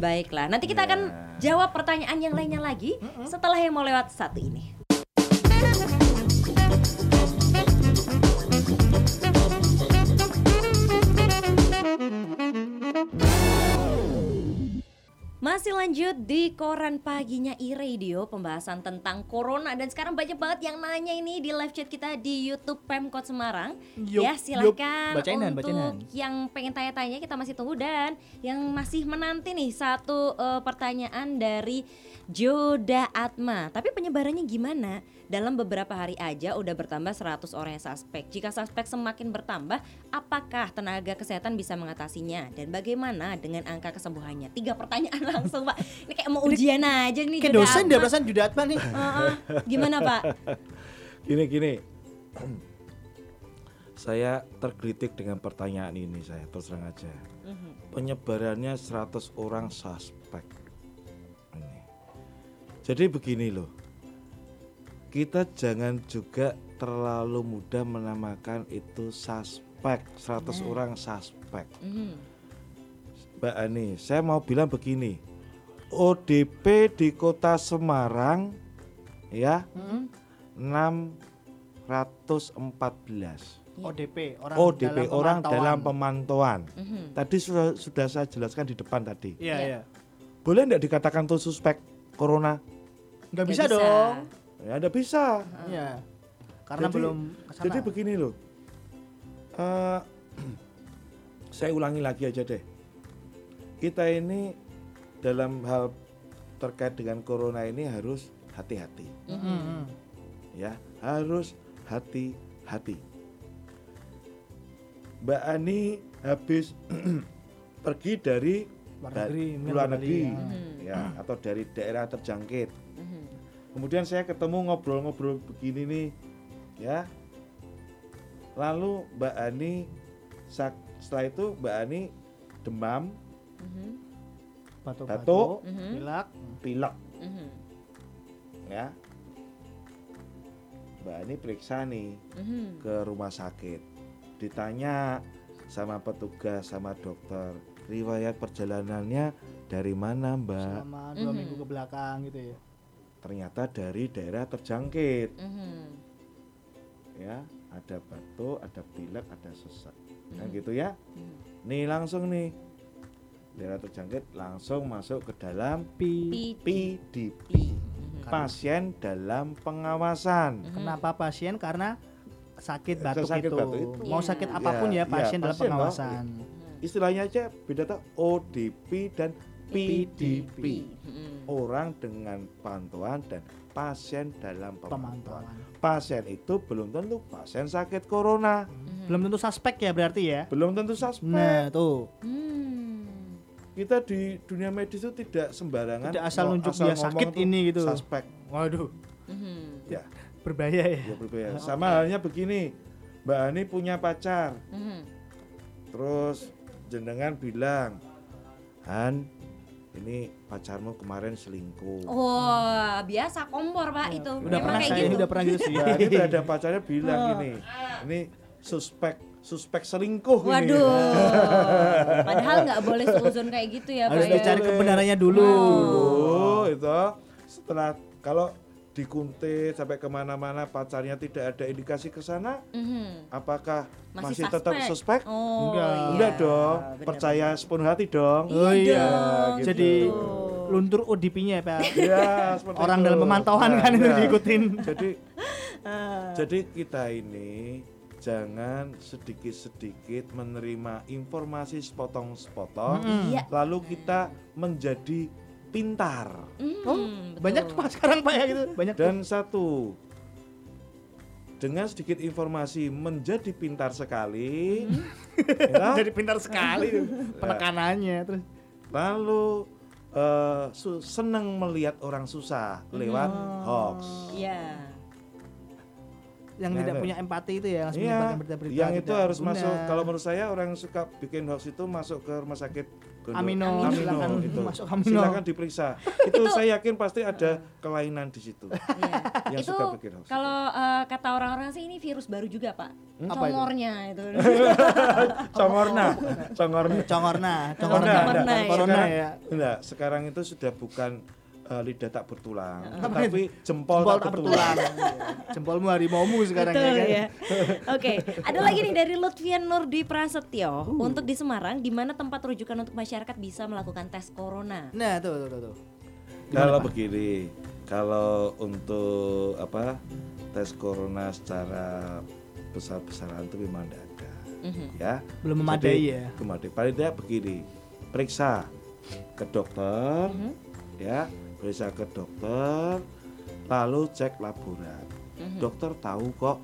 Baiklah, nanti kita akan Nah. jawab pertanyaan yang lainnya lagi setelah yang mau lewat satu ini. Masih lanjut di koran paginya e-radio pembahasan tentang corona dan sekarang banyak banget yang nanya ini di live chat kita di YouTube Pemkot Semarang. Yup, ya silahkan yup. Bacain, Han, untuk bacain, Han. yang pengen tanya-tanya kita masih tunggu dan yang masih menanti nih satu eh, pertanyaan dari Joda Atma. Tapi penyebarannya gimana? Dalam beberapa hari aja udah bertambah 100 orang yang suspek. Jika suspek semakin bertambah, apakah tenaga kesehatan bisa mengatasinya? Dan bagaimana dengan angka kesembuhannya? Tiga pertanyaan langsung, Pak. Ini kayak mau ujian aja nih. Kayak Joda dosen Atma. dia perasaan Judatma nih. Heeh. Gimana, Pak? gini gini saya tergelitik dengan pertanyaan ini saya terus terang aja penyebarannya 100 orang suspek jadi begini loh kita jangan juga terlalu mudah menamakan itu suspek 100 orang suspek Mhm. Mbak Ani saya mau bilang begini ODP di kota Semarang ya Mm-mm. 614 ODP orang ODP dalam orang pemantauan. dalam pemantauan. Mhm. Tadi sudah sudah saya jelaskan di depan tadi. Iya, Iya. iya. Boleh tidak dikatakan itu suspek corona? Nggak Nggak bisa, dong. Ya tidak bisa. Iya. Karena Jadi- belum ke sana. Jadi begini loh. Eh, saya ulangi lagi aja deh. Kita ini dalam hal terkait dengan corona ini harus hati-hati, Mm-mm. ya harus hati-hati. Mbak Ani habis pergi dari Luar negeri, luar ya. ya atau dari daerah terjangkit. Mhm. Kemudian saya ketemu ngobrol-ngobrol begini nih, ya. Lalu Mbak Ani setelah itu Mbak Ani demam, Mhm. Batuk-batuk, Batuk. Mhm. pilak. pilek, Mhm. ya. Mbak Ani periksa nih Mhm. ke rumah sakit, ditanya sama petugas sama dokter, riwayat perjalanannya dari mana Mbak? selama dua Mhm. minggu ke belakang gitu ya. Ternyata dari daerah terjangkit. Mhm. ya ada batuk ada pilek ada sesak kan Mhm. gitu ya Mhm. nih langsung nih daerah terjangkit langsung masuk ke dalam. PDP Mhm. pasien dalam pengawasan Mhm. Kenapa pasien? Karena sakit batuk Sakit itu. batuk itu. Mau Iya. sakit apa pun Iya, ya pasien iya, dalam pasien dong. pengawasan. istilahnya aja beda tuh ODP dan PDP orang dengan pantauan dan pasien dalam pemantauan Pemantauan. pasien itu belum tentu pasien sakit corona Mhm. Belum tentu suspek ya berarti ya. belum tentu suspek Nah, tuh. Hmm. kita di dunia medis itu tidak sembarangan Tidak asal nunjuk asal dia ngomong sakit ini gitu. suspek Waduh, Mhm. ya berbahaya ya. ya berbeda sama halnya begini Mbak Ani punya pacar Mhm. terus jenengan bilang Han ini pacarmu kemarin selingkuh Wah, biasa kompor pak itu. Udah Memang pernah kayak saya gitu. ini udah pernah gitu sih. Mbak Ani terhadap pacarnya bilang gini ini suspek suspek selingkuh ini Waduh. Padahal nggak boleh seuzon kayak gitu ya Harus pak ya. dicari kebenarannya dulu. dulu itu setelah kalau dikuntit sampai ke mana-mana pacarnya tidak ada indikasi ke sana Mhm. apakah Masih masih, tetap suspek Oh, Enggak. iya. enggak dong Bener, percaya sepenuh hati dong Oh iya. dong, Jadi gitu. luntur ODP-nya ya, Pak. ya seperti Orang itu. dalam pemantauan Nah, kan itu iya. diikutin. jadi Ah. jadi kita ini jangan sedikit-sedikit menerima informasi sepotong-sepotong. Iya. lalu kita menjadi pintar Mhm, Oh, betul. banyak tuh Pak sekarang Pak ya gitu. Banyak tuh. dan satu dengan sedikit informasi menjadi pintar sekali ya, Jadi pintar sekali tuh penekanannya terus. lalu eh, su- senang melihat orang susah lewat hoax Iya. Yang Nah, tidak itu. punya empati itu ya langsung Iya, menyebarkan berita-berita yang itu harus berguna. masuk. Kalau menurut saya orang yang suka bikin hoax itu masuk ke rumah sakit Gondo- Amino, Amino silakan itu. masuk Amino. Silakan diperiksa. itu saya yakin pasti ada kelainan di situ. Iya. yang itu suka bikin hoax. kalau eh, kata orang-orang sih ini virus baru juga pak. Hmm? Apa itu? Congornya itu. Congorna, congorna. Congorna, Congorna, congorna, Congorna, corona ya. Enggak, sekarang itu sudah bukan eh, lidah tak bertulang, Apa tetapi jempol, Jempol tak tak bertulang. bertulang. Jempolmu harimaumu sekarang Betul ya kan. ya. Oke, ada lagi nih dari Lutfian Nurdi Prasetyo untuk di Semarang di mana tempat rujukan untuk masyarakat bisa melakukan tes corona. Nah, tuh tuh tuh. tuh. Kalau begini, kalau untuk apa tes corona secara besar-besaran itu memang tidak ada, Mhm. ya. Belum memadai Jadi, ya. Memadai. Paling tidak begini, periksa ke dokter, Mhm. ya, periksa ke dokter, lalu cek laborat. Mhm. Dokter tahu kok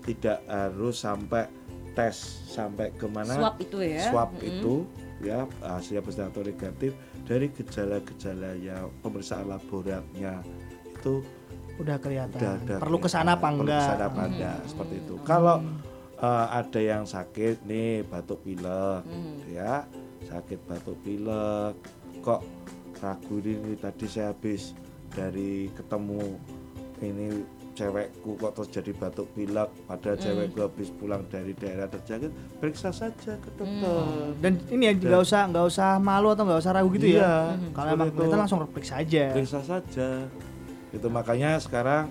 tidak harus sampai tes sampai ke mana Swab itu ya. swab Mhm. itu ya hasilnya positif atau negatif dari gejala-gejala yang pemeriksaan laboratnya itu Udah kelihatan. udah ada Perlu kelihatan. ke sana apa Perlu enggak? ke sana apa enggak seperti itu kalau eh, ada yang sakit nih batuk pilek Hmm. ya sakit batuk pilek kok ragu ini tadi saya habis dari ketemu ini cewekku kok terus jadi batuk pilek padahal Hmm. cewekku habis pulang dari daerah terjangkit periksa saja ke dokter Dan ini ya nggak usah nggak usah malu atau nggak usah ragu gitu Iya, ya. Mhm. Kalau emang kelihatan langsung periksa aja. periksa saja itu makanya sekarang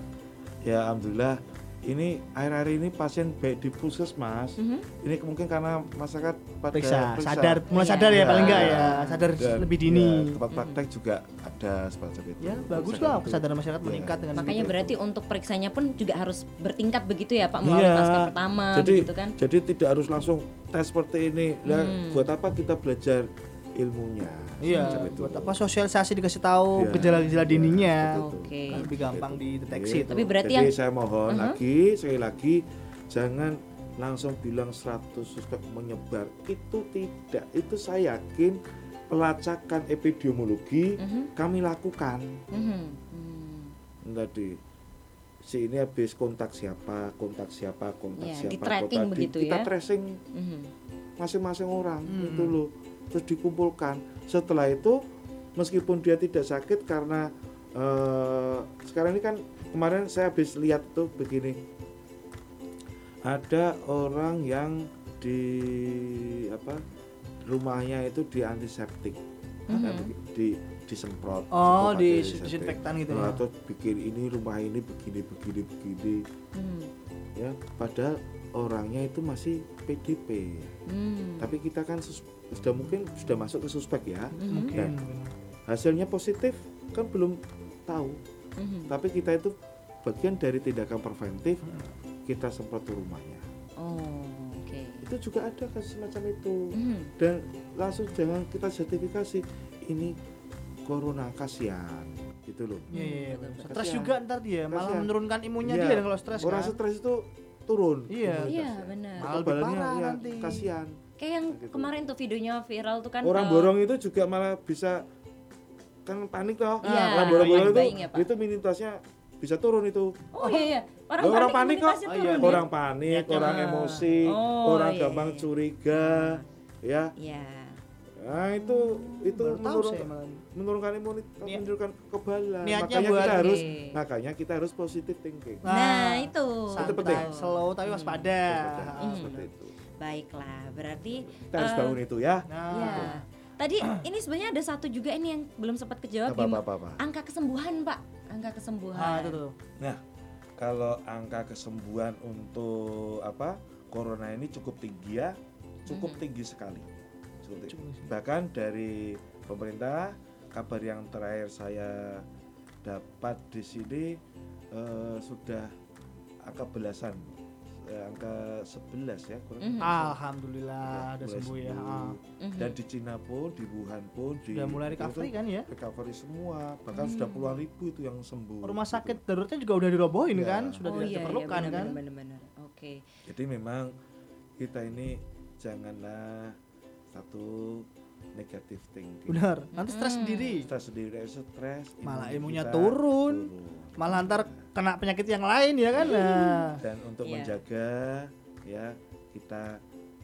ya alhamdulillah ini akhir-akhir ini pasien baik di puskesmas Mhm. ini mungkin karena masyarakat pada Periksa, sadar, mulai Iya. sadar ya Iya. paling enggak ya, sadar Dan, lebih dini. ya, tempat praktek juga ada semacam itu Ya, bagus Periksa lah kesadaran masyarakat Iya. meningkat dengan Makanya begitu. berarti untuk periksanya pun juga harus bertingkat begitu ya Pak melalui Iya. masker pertama jadi gitu kan. jadi tidak harus langsung tes seperti ini lah Hmm. buat apa kita belajar ilmunya Iya, itu. buat apa sosialisasi dikasih tahu Iya. gejala-gejala dininya. Seperti itu. Oke. Kan lebih gampang Gitu. dideteksi Gitu. itu. Tapi berarti Jadi yang- saya mohon Uh-huh. lagi sekali lagi jangan langsung bilang 100 suspek menyebar itu tidak itu saya yakin pelacakan epidemiologi Mhm. kami lakukan Mhm. Hmm. tadi si ini habis kontak siapa kontak siapa kontak Ya, siapa di-tracking kontak- begitu kita ya. tracing Mhm. masing-masing orang Hmm. itu loh terus dikumpulkan setelah itu meskipun dia tidak sakit karena eh, sekarang ini kan kemarin saya habis lihat tuh begini ada orang yang di apa rumahnya itu di antiseptik Nah, Mhm. di disemprot Oh, di disinfektan gitu Nah, ya. terus bikin ini rumah ini begini begini begini Mhm. ya padahal orangnya itu masih PDP Hmm. tapi kita kan sudah mungkin sudah masuk ke suspek ya Mhm. Mungkin. hasilnya positif kan belum tahu Mhm. tapi kita itu bagian dari tindakan preventif kita semprot ke rumahnya Oh, oke. itu juga ada kasus semacam itu Mhm. dan langsung jangan kita sertifikasi ini corona kasihan gitu loh Iya, iya, iya. Betul, betul. Stres juga ntar dia malah Kasihan. menurunkan imunnya Iya. dia dan kalau stres orang kan. stres itu turun Iya. Iya, benar. Malah lebih kekebalannya parah ya nanti. kasihan Kayak yang Gitu. kemarin tuh videonya viral tuh kan orang eh, borong itu juga malah bisa kan panik toh Iya, orang borong-borong itu ya, Pak. itu imunitasnya bisa turun itu Oh iya iya. Orang, orang panik kok. Oh, iya. ya? orang panik Niatnya orang emosi Oh, orang iya, gampang iya. curiga ya Iya. nah itu itu Baru menurun malah. menurunkan imunitas Niat- menurunkan kebalan niatnya makanya buat- kita harus Oke. makanya kita harus positive thinking Nah, itu. santai, penting. slow tapi waspada. Ah, seperti itu Baiklah, berarti kita harus bangun itu ya Nah, Ya. Tadi ini sebenarnya ada satu juga ini yang belum sempat kejawab apa apa apa, apa. angka kesembuhan, Pak. Angka kesembuhan. Ah, itu tuh. nah kalau angka kesembuhan untuk apa corona ini cukup tinggi ya cukup Mhm. tinggi sekali Cukup tinggi. Bahkan dari pemerintah kabar yang terakhir saya dapat di sini eh, sudah angka belasan eh, angka 11 ya kurang Mhm. Alhamdulillah udah mulai sembuh ya. sembuh. Ah. Mhm. dan di Cina pun di Wuhan pun di Udah mulai itu recovery kan ya. recovery semua bahkan sudah puluhan ribu itu yang sembuh Rumah gitu. sakit daruratnya juga udah dirobohin Ya. kan, sudah oh tidak iya, diperlukan iya, kan. benar, benar, benar. Oke. jadi memang kita ini janganlah satu negatif thinking Benar. Nanti stres Mm. sendiri. stres sendiri stres Malah imunnya kita turun. Malah ntar kena penyakit yang lain ya kan. Nah. dan untuk Iya. menjaga ya kita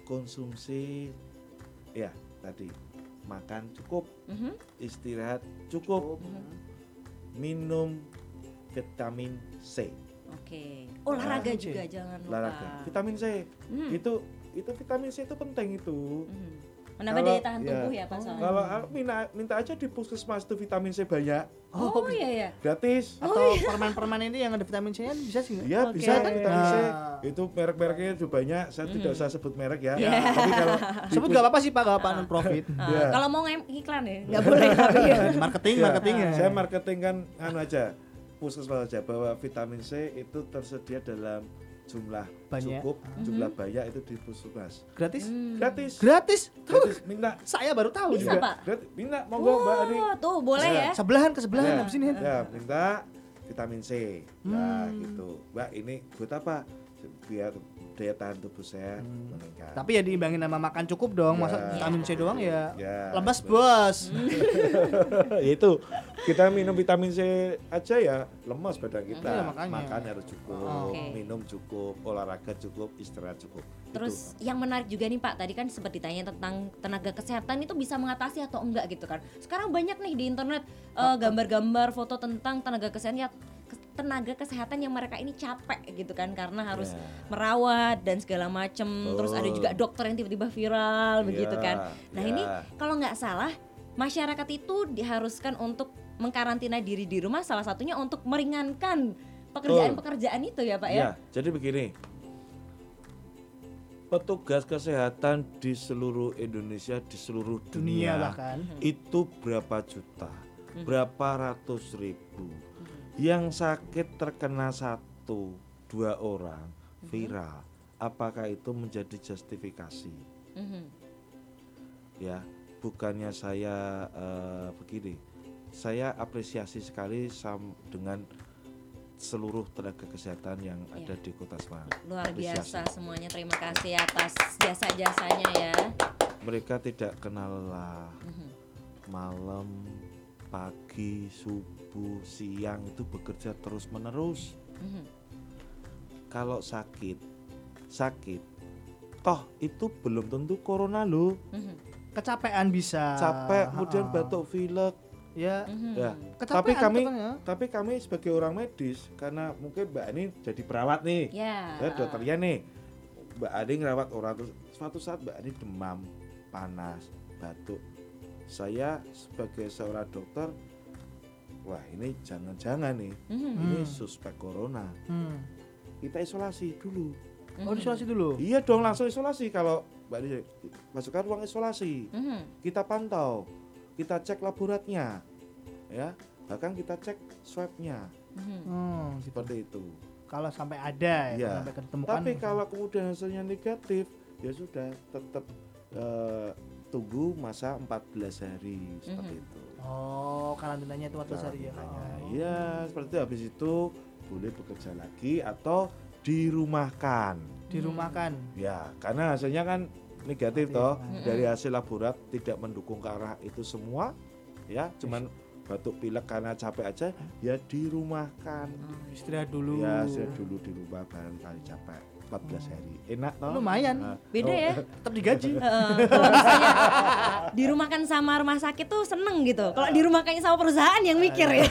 konsumsi ya tadi makan cukup Mhm. istirahat cukup Mhm. minum vitamin C Oke. Olahraga Vitamin C. juga jangan lupa. olahraga vitamin C Hmm. itu itu vitamin C itu penting itu Mhm. Menambah Kalau- daya tahan ya. tubuh ya, Pak soalnya. kalau ah, minta minta aja di puskesmas tuh vitamin C banyak Oh, iya ya. gratis Atau permen-permen ini yang ada vitamin C-nya bisa sih nggak? Iya Oke. bisa vitamin C Nah. itu merek-mereknya juga banyak saya tidak Hmm. usah sebut merek ya Iya. tapi kalau Sebut gak apa-apa sih Pak, gak apa non profit. Ah, Iya. Kalau mau iklan ya, nggak boleh tapi ya. marketing, Iya, marketing ya. Saya marketing kan anu aja, puskesmas aja bahwa vitamin C itu tersedia dalam jumlah Banyak. cukup, jumlah banyak itu di puskesmas. Gratis? Hmm. Gratis. Gratis? Tuh, Gratis minta. saya baru tahu Bisa, juga. Pak? Gratis. Minta monggo Mbak Ani. Oh, tuh boleh Iya. ya. Sebelahan ke sebelahan Ya, habis ini. ya, minta vitamin C. Nah, Hmm. gitu. Mbak, ini buat apa? Biar daya tahan tubuh saya Hmm. meningkat. Tapi ya diimbangin sama makan cukup dong. Masa Ya. vitamin C doang ya. Ya, Lemas bos. itu kita minum vitamin C aja ya lemas badan kita. Iya, makanya. Makan harus cukup, Oh. Oke. minum cukup, olahraga cukup, istirahat cukup. Terus yang menarik juga nih Pak, tadi kan sempat ditanya tentang tenaga kesehatan itu bisa mengatasi atau enggak gitu kan. Sekarang banyak nih di internet eh, gambar-gambar foto tentang tenaga kesehatan ya tenaga kesehatan yang mereka ini capek gitu kan karena harus Ya. merawat dan segala macem. Terus ada juga dokter yang tiba-tiba viral begitu Ya, kan. Nah, ya. ini kalau nggak salah masyarakat itu diharuskan untuk mengkarantina diri di rumah salah satunya untuk meringankan pekerjaan-pekerjaan itu ya Pak ya. Ya, jadi begini. Petugas kesehatan di seluruh Indonesia, di seluruh dunia dunia, bahkan itu berapa juta, berapa ratus ribu. Yang sakit terkena satu, dua orang viral, apakah itu menjadi justifikasi? Ya, bukannya saya eh, begini, saya apresiasi sekali sam dengan seluruh tenaga kesehatan yang Iya. ada di Kota Semarang. Luar Apresiasi. biasa semuanya terima kasih atas jasa-jasanya ya. Mereka tidak kenal lelah. Mhm. Malam, pagi, subuh, siang itu bekerja terus menerus. Mhm. Kalau sakit, sakit. Toh itu belum tentu corona loh. Mhm. kecapean bisa Capek, kemudian batuk pilek. Ya Mhm. Ya. kecapean Tapi kami ya. tapi kami sebagai orang medis karena mungkin Mbak Ani jadi perawat nih. Ya. Saya dokternya nih. Mbak Ani ngerawat orang terus suatu saat Mbak Ani demam, panas, batuk. Saya sebagai seorang dokter wah ini jangan-jangan nih Mhm. ini Hmm. suspek corona. Hmm. Kita isolasi dulu. oh isolasi dulu Iya dong langsung isolasi kalau Mbak Ani masukkan ruang isolasi. Mhm. Kita pantau, kita cek laboratnya. Ya, bahkan kita cek swabnya Mhm. Hmm, gitu. seperti itu. kalau sampai ada ya Iya. sampai ketemukan Tapi kalau kemudian hasilnya negatif, ya sudah tetap eh, tunggu masa 14 hari seperti Mhm. itu. oh karantinanya itu 14 hari ya. Oh. Iya, seperti itu. habis itu boleh bekerja lagi atau dirumahkan. dirumahkan Ya, karena hasilnya kan negatif toh. Mhm. Dari hasil laborat tidak mendukung ke arah itu semua. Ya, cuman batuk pilek karena capek aja ya dirumahkan. Oh, istirahat dulu Ya, saya dulu di rumah barangkali capek 14 hari. Enak toh? Lumayan. Nah, Beda oh, ya. tetap digaji Heeh, kalau misalnya dirumahkan sama rumah sakit tuh seneng gitu. Kalau dirumahkan sama perusahaan yang mikir ya.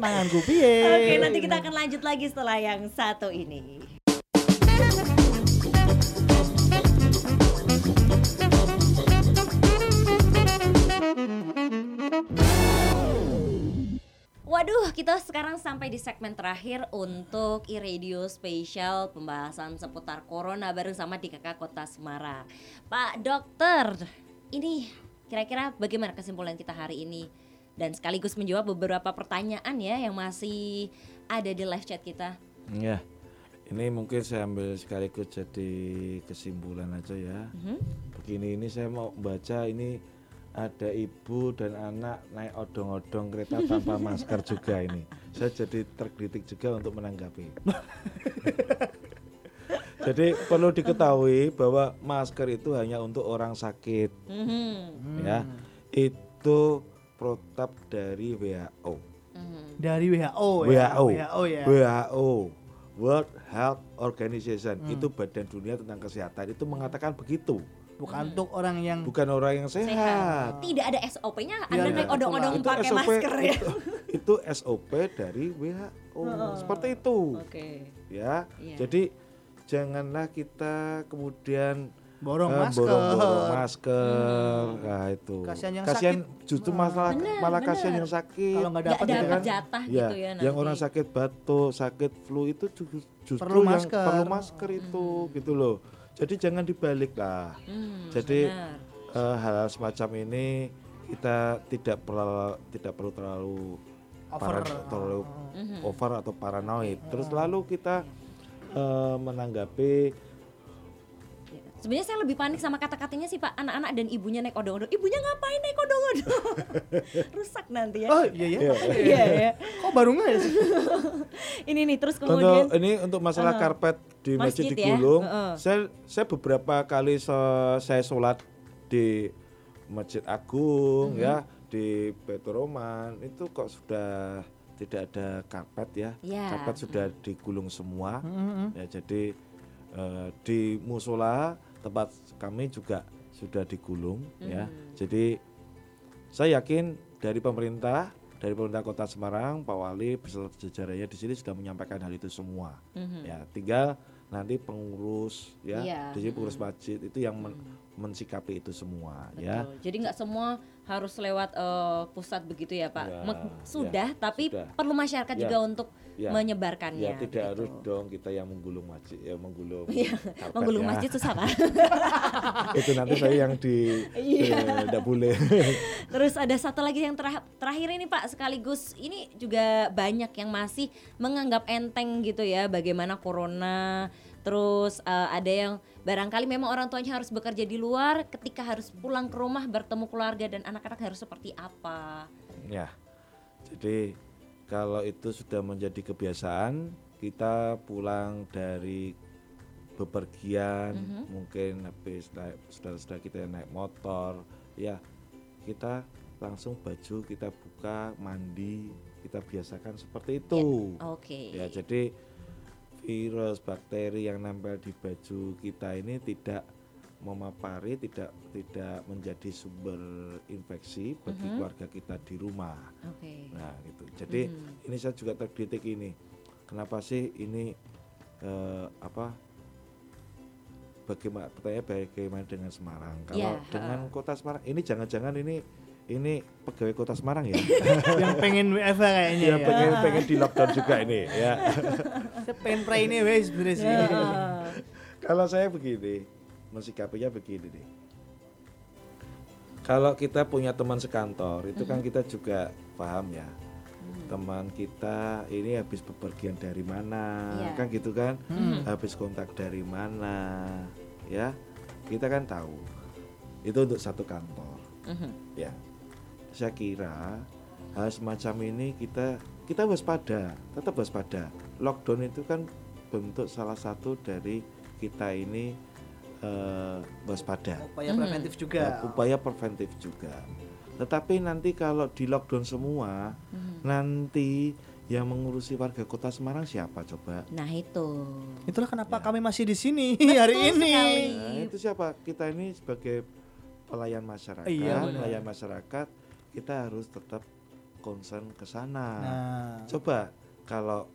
manganku piye Oke, nanti kita akan lanjut lagi setelah yang satu ini. Waduh, kita sekarang sampai di segmen terakhir untuk e-radio spesial pembahasan seputar corona bareng sama di kakak kota Semarang. Pak Dokter, ini kira-kira bagaimana kesimpulan kita hari ini? Dan sekaligus menjawab beberapa pertanyaan ya yang masih ada di live chat kita. Ya, ini mungkin saya ambil sekaligus jadi kesimpulan aja ya. Mhm. Begini ini saya mau baca ini ada ibu dan anak naik odong-odong kereta tanpa masker juga ini. Saya jadi terkritik juga untuk menanggapi. jadi perlu diketahui bahwa masker itu hanya untuk orang sakit Mhm. ya. Itu protap dari WHO. Mhm. dari WHO ya WHO. WHO ya WHO World Health Organization itu badan dunia tentang kesehatan itu mengatakan begitu bukan untuk orang yang bukan orang yang sehat, Sehat. Tidak ada SOP-nya, Anda Iya, naik odong-odong Itu pakai SOP masker ya. itu, itu SOP dari WHO seperti itu Oke. ya Iya. jadi janganlah kita kemudian borong eh, masker borong-borong masker nah itu Kasihan yang Kasihan sakit. justru masalah bener, malah bener. kasihan yang sakit kalau nggak dapat gitu kan jatah Ya, gitu ya nanti. yang orang sakit batuk, sakit flu itu ju- justru Perlu yang masker. perlu masker itu gitu loh. Jadi jangan dibalik lah. Hmm, Jadi benar. eh, hal semacam ini kita tidak perlu tidak perlu terlalu Over. para- terlalu Mhm. over atau paranoid. Terus lalu kita eh, menanggapi Sebenarnya saya lebih panik sama kata-katanya sih Pak, anak-anak dan ibunya naik odong-odong. Ibunya ngapain naik odong-odong? Rusak nanti ya. oh iya ya Iya. Iya ya. kok baru nggak ya sih Ini nih terus untuk kemudian ini untuk masalah Eh, karpet di masjid, masjid di ya, Gulung, heeh. saya saya beberapa kali se- saya sholat di Masjid Agung Mhm. ya di Petoroman itu kok sudah tidak ada karpet ya. Iya. Karpet sudah digulung semua. Mm-mm. Ya jadi eh, di musola tempat kami juga sudah digulung ya. Jadi saya yakin dari pemerintah dari pemerintah Kota Semarang, Pak Wali beserta jajarannya di sini sudah menyampaikan hal itu semua. Mhm. Ya, tinggal nanti pengurus ya, Iya. di sini pengurus masjid itu yang men- mensikapi itu semua ya. Betul. Jadi nggak semua harus lewat eh, pusat begitu ya Pak. Ya, ya, sudah, tapi sudah. perlu masyarakat Ya, juga untuk ya. menyebarkannya. Ya tidak gitu. harus dong kita yang menggulung masjid ya menggulung Iya, menggulung ya. masjid susah Pak. itu nanti saya yang di Iya. tidak boleh. Terus ada satu lagi yang terah- terakhir ini Pak sekaligus ini juga banyak yang masih menganggap enteng gitu ya bagaimana corona. Terus eh, ada yang barangkali memang orang tuanya harus bekerja di luar ketika harus pulang ke rumah bertemu keluarga dan anak-anak harus seperti apa. Ya, jadi kalau itu sudah menjadi kebiasaan, kita pulang dari bepergian, Mhm. mungkin habis naik saudara-saudara kita yang naik motor, ya kita langsung baju kita buka, mandi, kita biasakan seperti itu. Oke. Ya, jadi virus, bakteri yang nempel di baju kita ini tidak memapari, tidak tidak menjadi sumber infeksi bagi Mhm. keluarga kita di rumah. Oke. Nah, gitu. Jadi Mhm. ini saya juga terdetik ini. Kenapa sih ini eh, apa? Bagaimana pertanyaan bagaimana dengan Semarang? Kalau Ya, dengan kota Semarang ini jangan-jangan ini ini pegawai kota Semarang ya? yang pengen WFH kayaknya ya ya. pengen pengen di lockdown juga ini ya. Saya pengen pray ini wes sebenarnya sih. Ya. Kalau saya begini, mensikapinya begini nih. Kalau kita punya teman sekantor, itu kan kita juga paham ya. Teman kita ini habis bepergian dari mana, Iya. kan gitu kan? Habis kontak dari mana, ya? Kita kan tahu. Itu untuk satu kantor, Mhm. ya. Saya kira hal semacam ini kita kita waspada, tetap waspada. Lockdown itu kan bentuk salah satu dari kita ini eh, waspada. Upaya preventif Ya, juga. upaya preventif juga. Tetapi nanti kalau di lockdown semua, Mhm. nanti yang mengurusi warga kota Semarang siapa coba? Nah itu. Itulah Ya. kenapa kami masih di sini hari ini. sekali. Nah, itu siapa? Kita ini sebagai pelayan masyarakat, Iya, benar. pelayan masyarakat, kita harus tetap concern ke sana. Nah, Coba kalau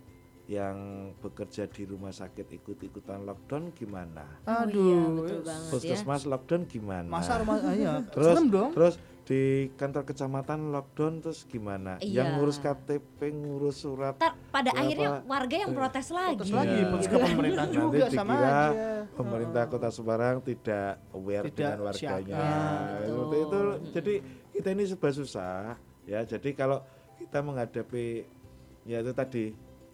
yang bekerja di rumah sakit ikut-ikutan lockdown gimana? Oh iya, aduh. betul banget ya. Puskesmas lockdown gimana? Masa rumah iya, terus dong. terus di kantor kecamatan lockdown terus gimana? Iya. Yang ngurus KTP, ngurus surat Ntar pada Berapa- akhirnya warga yang protes lagi. Protes lagi, Iya. protes ke pemerintah Nanti juga sama dikira aja. pemerintah Kota Semarang tidak aware Tidak dengan warganya. siap. Ya, Seperti itu. betul. Jadi kita ini serba susah ya. Jadi kalau kita menghadapi ya itu tadi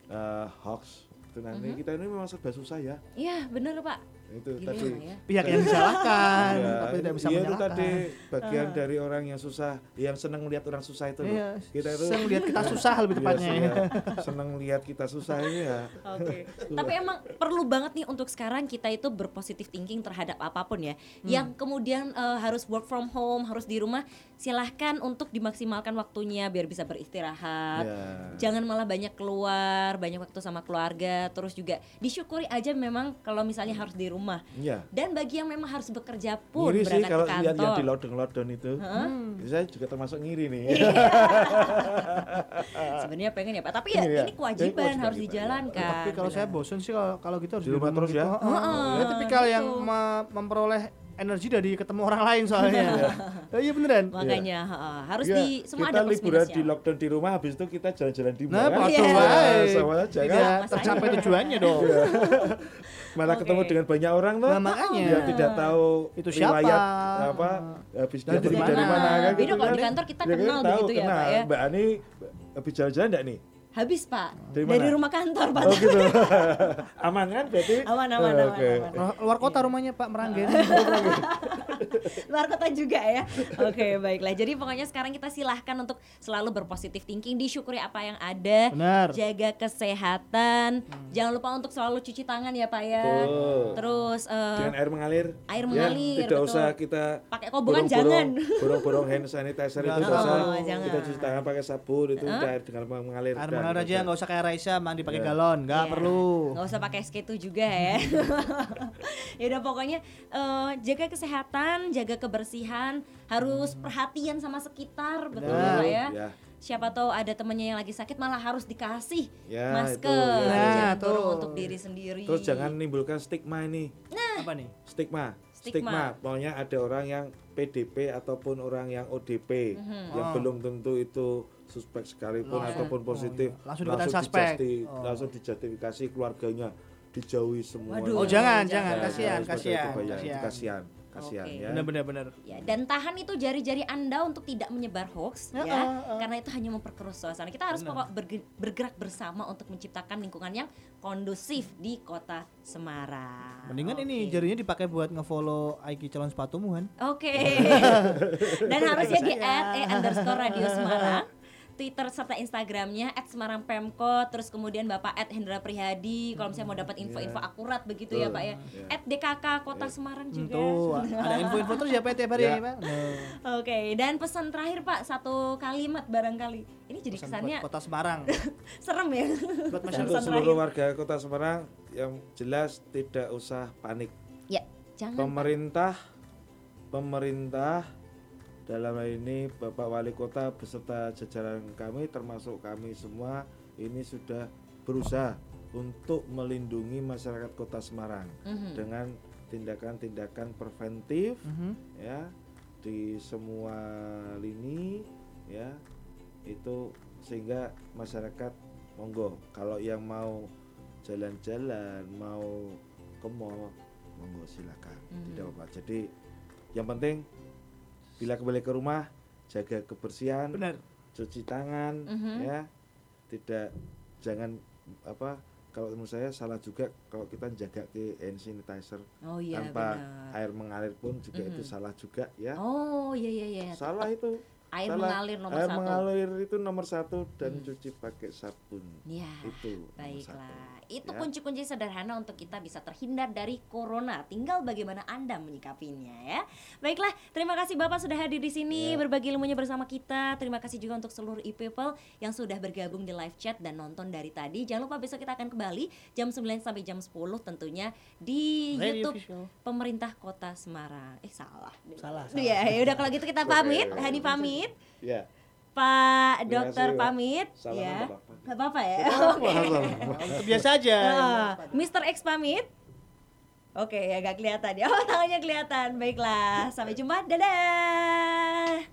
eh, hoax itu nanti kita ini memang serba susah ya. Iya bener Pak. Itu Gila tadi. ya. Pihak yang disalahkan, Iya, tapi tidak bisa iya, itu tadi bagian dari orang yang susah, yang senang melihat orang susah itu loh. Iya, Kita itu saya melihat kita susah lebih Iya, tepatnya. iya. senang lihat kita susah ini ya. Oke. Tapi emang perlu banget nih untuk sekarang kita itu berpositif thinking terhadap apa pun ya. Yang kemudian eh, harus work from home, harus di rumah, silahkan untuk dimaksimalkan waktunya biar bisa beristirahat. Ya. Jangan malah banyak keluar, banyak waktu sama keluarga. Terus juga disyukuri aja memang kalau misalnya harus di rumah. Iya. Dan bagi yang memang harus bekerja pun ngiri sih berangkat kalau ke lihat yang kantor. di lockdown lockdown itu saya juga termasuk ngiri nih Sebenarnya pengen ya Pak, tapi ya Iya. ini kewajiban Ini harus kewajiban, dijalankan. Tapi kalau saya bosen sih kalau kalau gitu harus Di rumah terus ya? gitu. Heeh. Saya tipikal yang me- memperoleh energi dari ketemu orang lain soalnya. Eh, Iya beneran. makanya ha, harus Iya, di semua kita ada liburan di lockdown di rumah habis itu kita jalan-jalan di Nah, mall waduh, Iya. wae. sama aja kan Masanya. tercapai tujuannya dong. malah Oke. ketemu dengan banyak orang tuh Nah, makanya. yang tidak tahu Itu siapa? riwayat apa habis Dari dia pergi mana? dari mana kan Beda gitu kalau kan. di kantor kita Ya kan, kenal begitu ya. Pak, ya. Mbak Ani habis jalan-jalan enggak nih Habis Pak, Dari dari, rumah kantor Pak. oh gitu aman kan berarti Aman, aman, Oh, aman, oke. aman. Luar- Luar kota rumahnya Pak Meranggen. luar kota juga ya. Oke, baiklah. Jadi pokoknya sekarang kita silahkan untuk selalu berpositif thinking, disyukuri apa yang ada, Benar. jaga kesehatan, jangan lupa untuk selalu cuci tangan ya Pak ya. Betul. Terus eh, dengan air mengalir air ya, mengalir, tidak betul. usah kita Pakai kobokan jangan. borong-borong hand sanitizer itu Jangan. tidak usah Oh, jangan. kita cuci tangan pakai sabun itu udah air dengan mengalir Air udah, mengalir aja udah. nggak usah kayak Raisa mandi pakai Ya. galon, nggak Iya. perlu. nggak usah pakai SK2 juga ya. ya udah pokoknya eh, jaga kesehatan, jaga kebersihan, harus perhatian sama sekitar, betul. Pak ya. Ya. Siapa tahu ada temennya yang lagi sakit malah harus dikasih Ya, masker, itu, ya. jangan Nah, tuh. untuk diri sendiri. terus jangan menimbulkan stigma ini Apa nih? stigma Stigma. pokoknya ada orang yang PDP ataupun orang yang ODP yang Oh. belum tentu itu suspek sekalipun Langsung. ataupun positif Oh, iya. Langsung dikatakan suspek. dijasti- Oh. langsung dijustifikasi keluarganya dijauhi semua Waduh. Oh jangan, jangan. jangan, kasihan, kasihan, ya. kasihan. kasihan kasihan Oke. ya Benar benar benar. Ya, dan tahan itu jari-jari Anda untuk tidak menyebar hoax Ya, ya, uh, uh. karena itu hanya memperkeruh suasana. Kita harus pokok berge- bergerak bersama untuk menciptakan lingkungan yang kondusif di Kota Semarang. Mendingan ini Oke. jarinya dipakai buat ngefollow IG calon sepatumu kan? Oke. Dan harusnya di add e underscore radio Semarang. Twitter serta Instagramnya at Semarang Pemko terus kemudian Bapak at Hendra Prihadi kalau misalnya mau dapat info-info Iya. akurat begitu ya. Pak ya at DKK Kota Semarang juga Tuh, ada info-info terus ya Pak tiap hari Ya. Pak. Nah, Oke, dan pesan terakhir Pak, satu kalimat barangkali. Ini jadi pesan kesannya buat Kota Semarang. serem ya. buat untuk masyarakat Pesan seluruh terakhir. warga kota Semarang yang jelas tidak usah panik Ya, jangan. pemerintah pemerintah dalam hal ini Bapak Wali Kota beserta jajaran kami termasuk kami semua ini sudah berusaha untuk melindungi masyarakat Kota Semarang Mhm. dengan tindakan-tindakan preventif Mhm. ya di semua lini ya itu sehingga masyarakat monggo kalau yang mau jalan-jalan mau ke mall monggo silakan Mhm. tidak apa jadi yang penting bila kembali ke rumah jaga kebersihan Benar. cuci tangan Mhm. ya tidak jangan apa kalau menurut saya salah juga kalau kita jaga ke hand sanitizer Oh iya tanpa benar. air mengalir pun juga itu Mhm. salah juga ya Oh iya iya iya. salah itu Air salah. mengalir nomor air satu. mengalir itu nomor satu dan Hmm. cuci pakai sabun Ya. itu nomor Baiklah, itu Ya. kunci-kunci sederhana untuk kita bisa terhindar dari corona. Tinggal bagaimana Anda menyikapinya ya. Baiklah, terima kasih Bapak sudah hadir di sini Ya. berbagi ilmunya bersama kita. Terima kasih juga untuk seluruh e-people yang sudah bergabung di live chat dan nonton dari tadi. Jangan lupa besok kita akan kembali jam 9 sampai jam 10 tentunya di Radio YouTube Official. Pemerintah Kota Semarang. Eh salah. Salah, salah. Iya, ya udah kalau gitu kita pamit. Hani pamit. ya Pak Dokter pamit Salam ya. nggak apa-apa. Ya. Untuk biasa aja. Ah, Mr. X pamit. Oke, ya gak kelihatan ya. Oh, tangannya kelihatan. Baiklah, sampai jumpa. Dadah.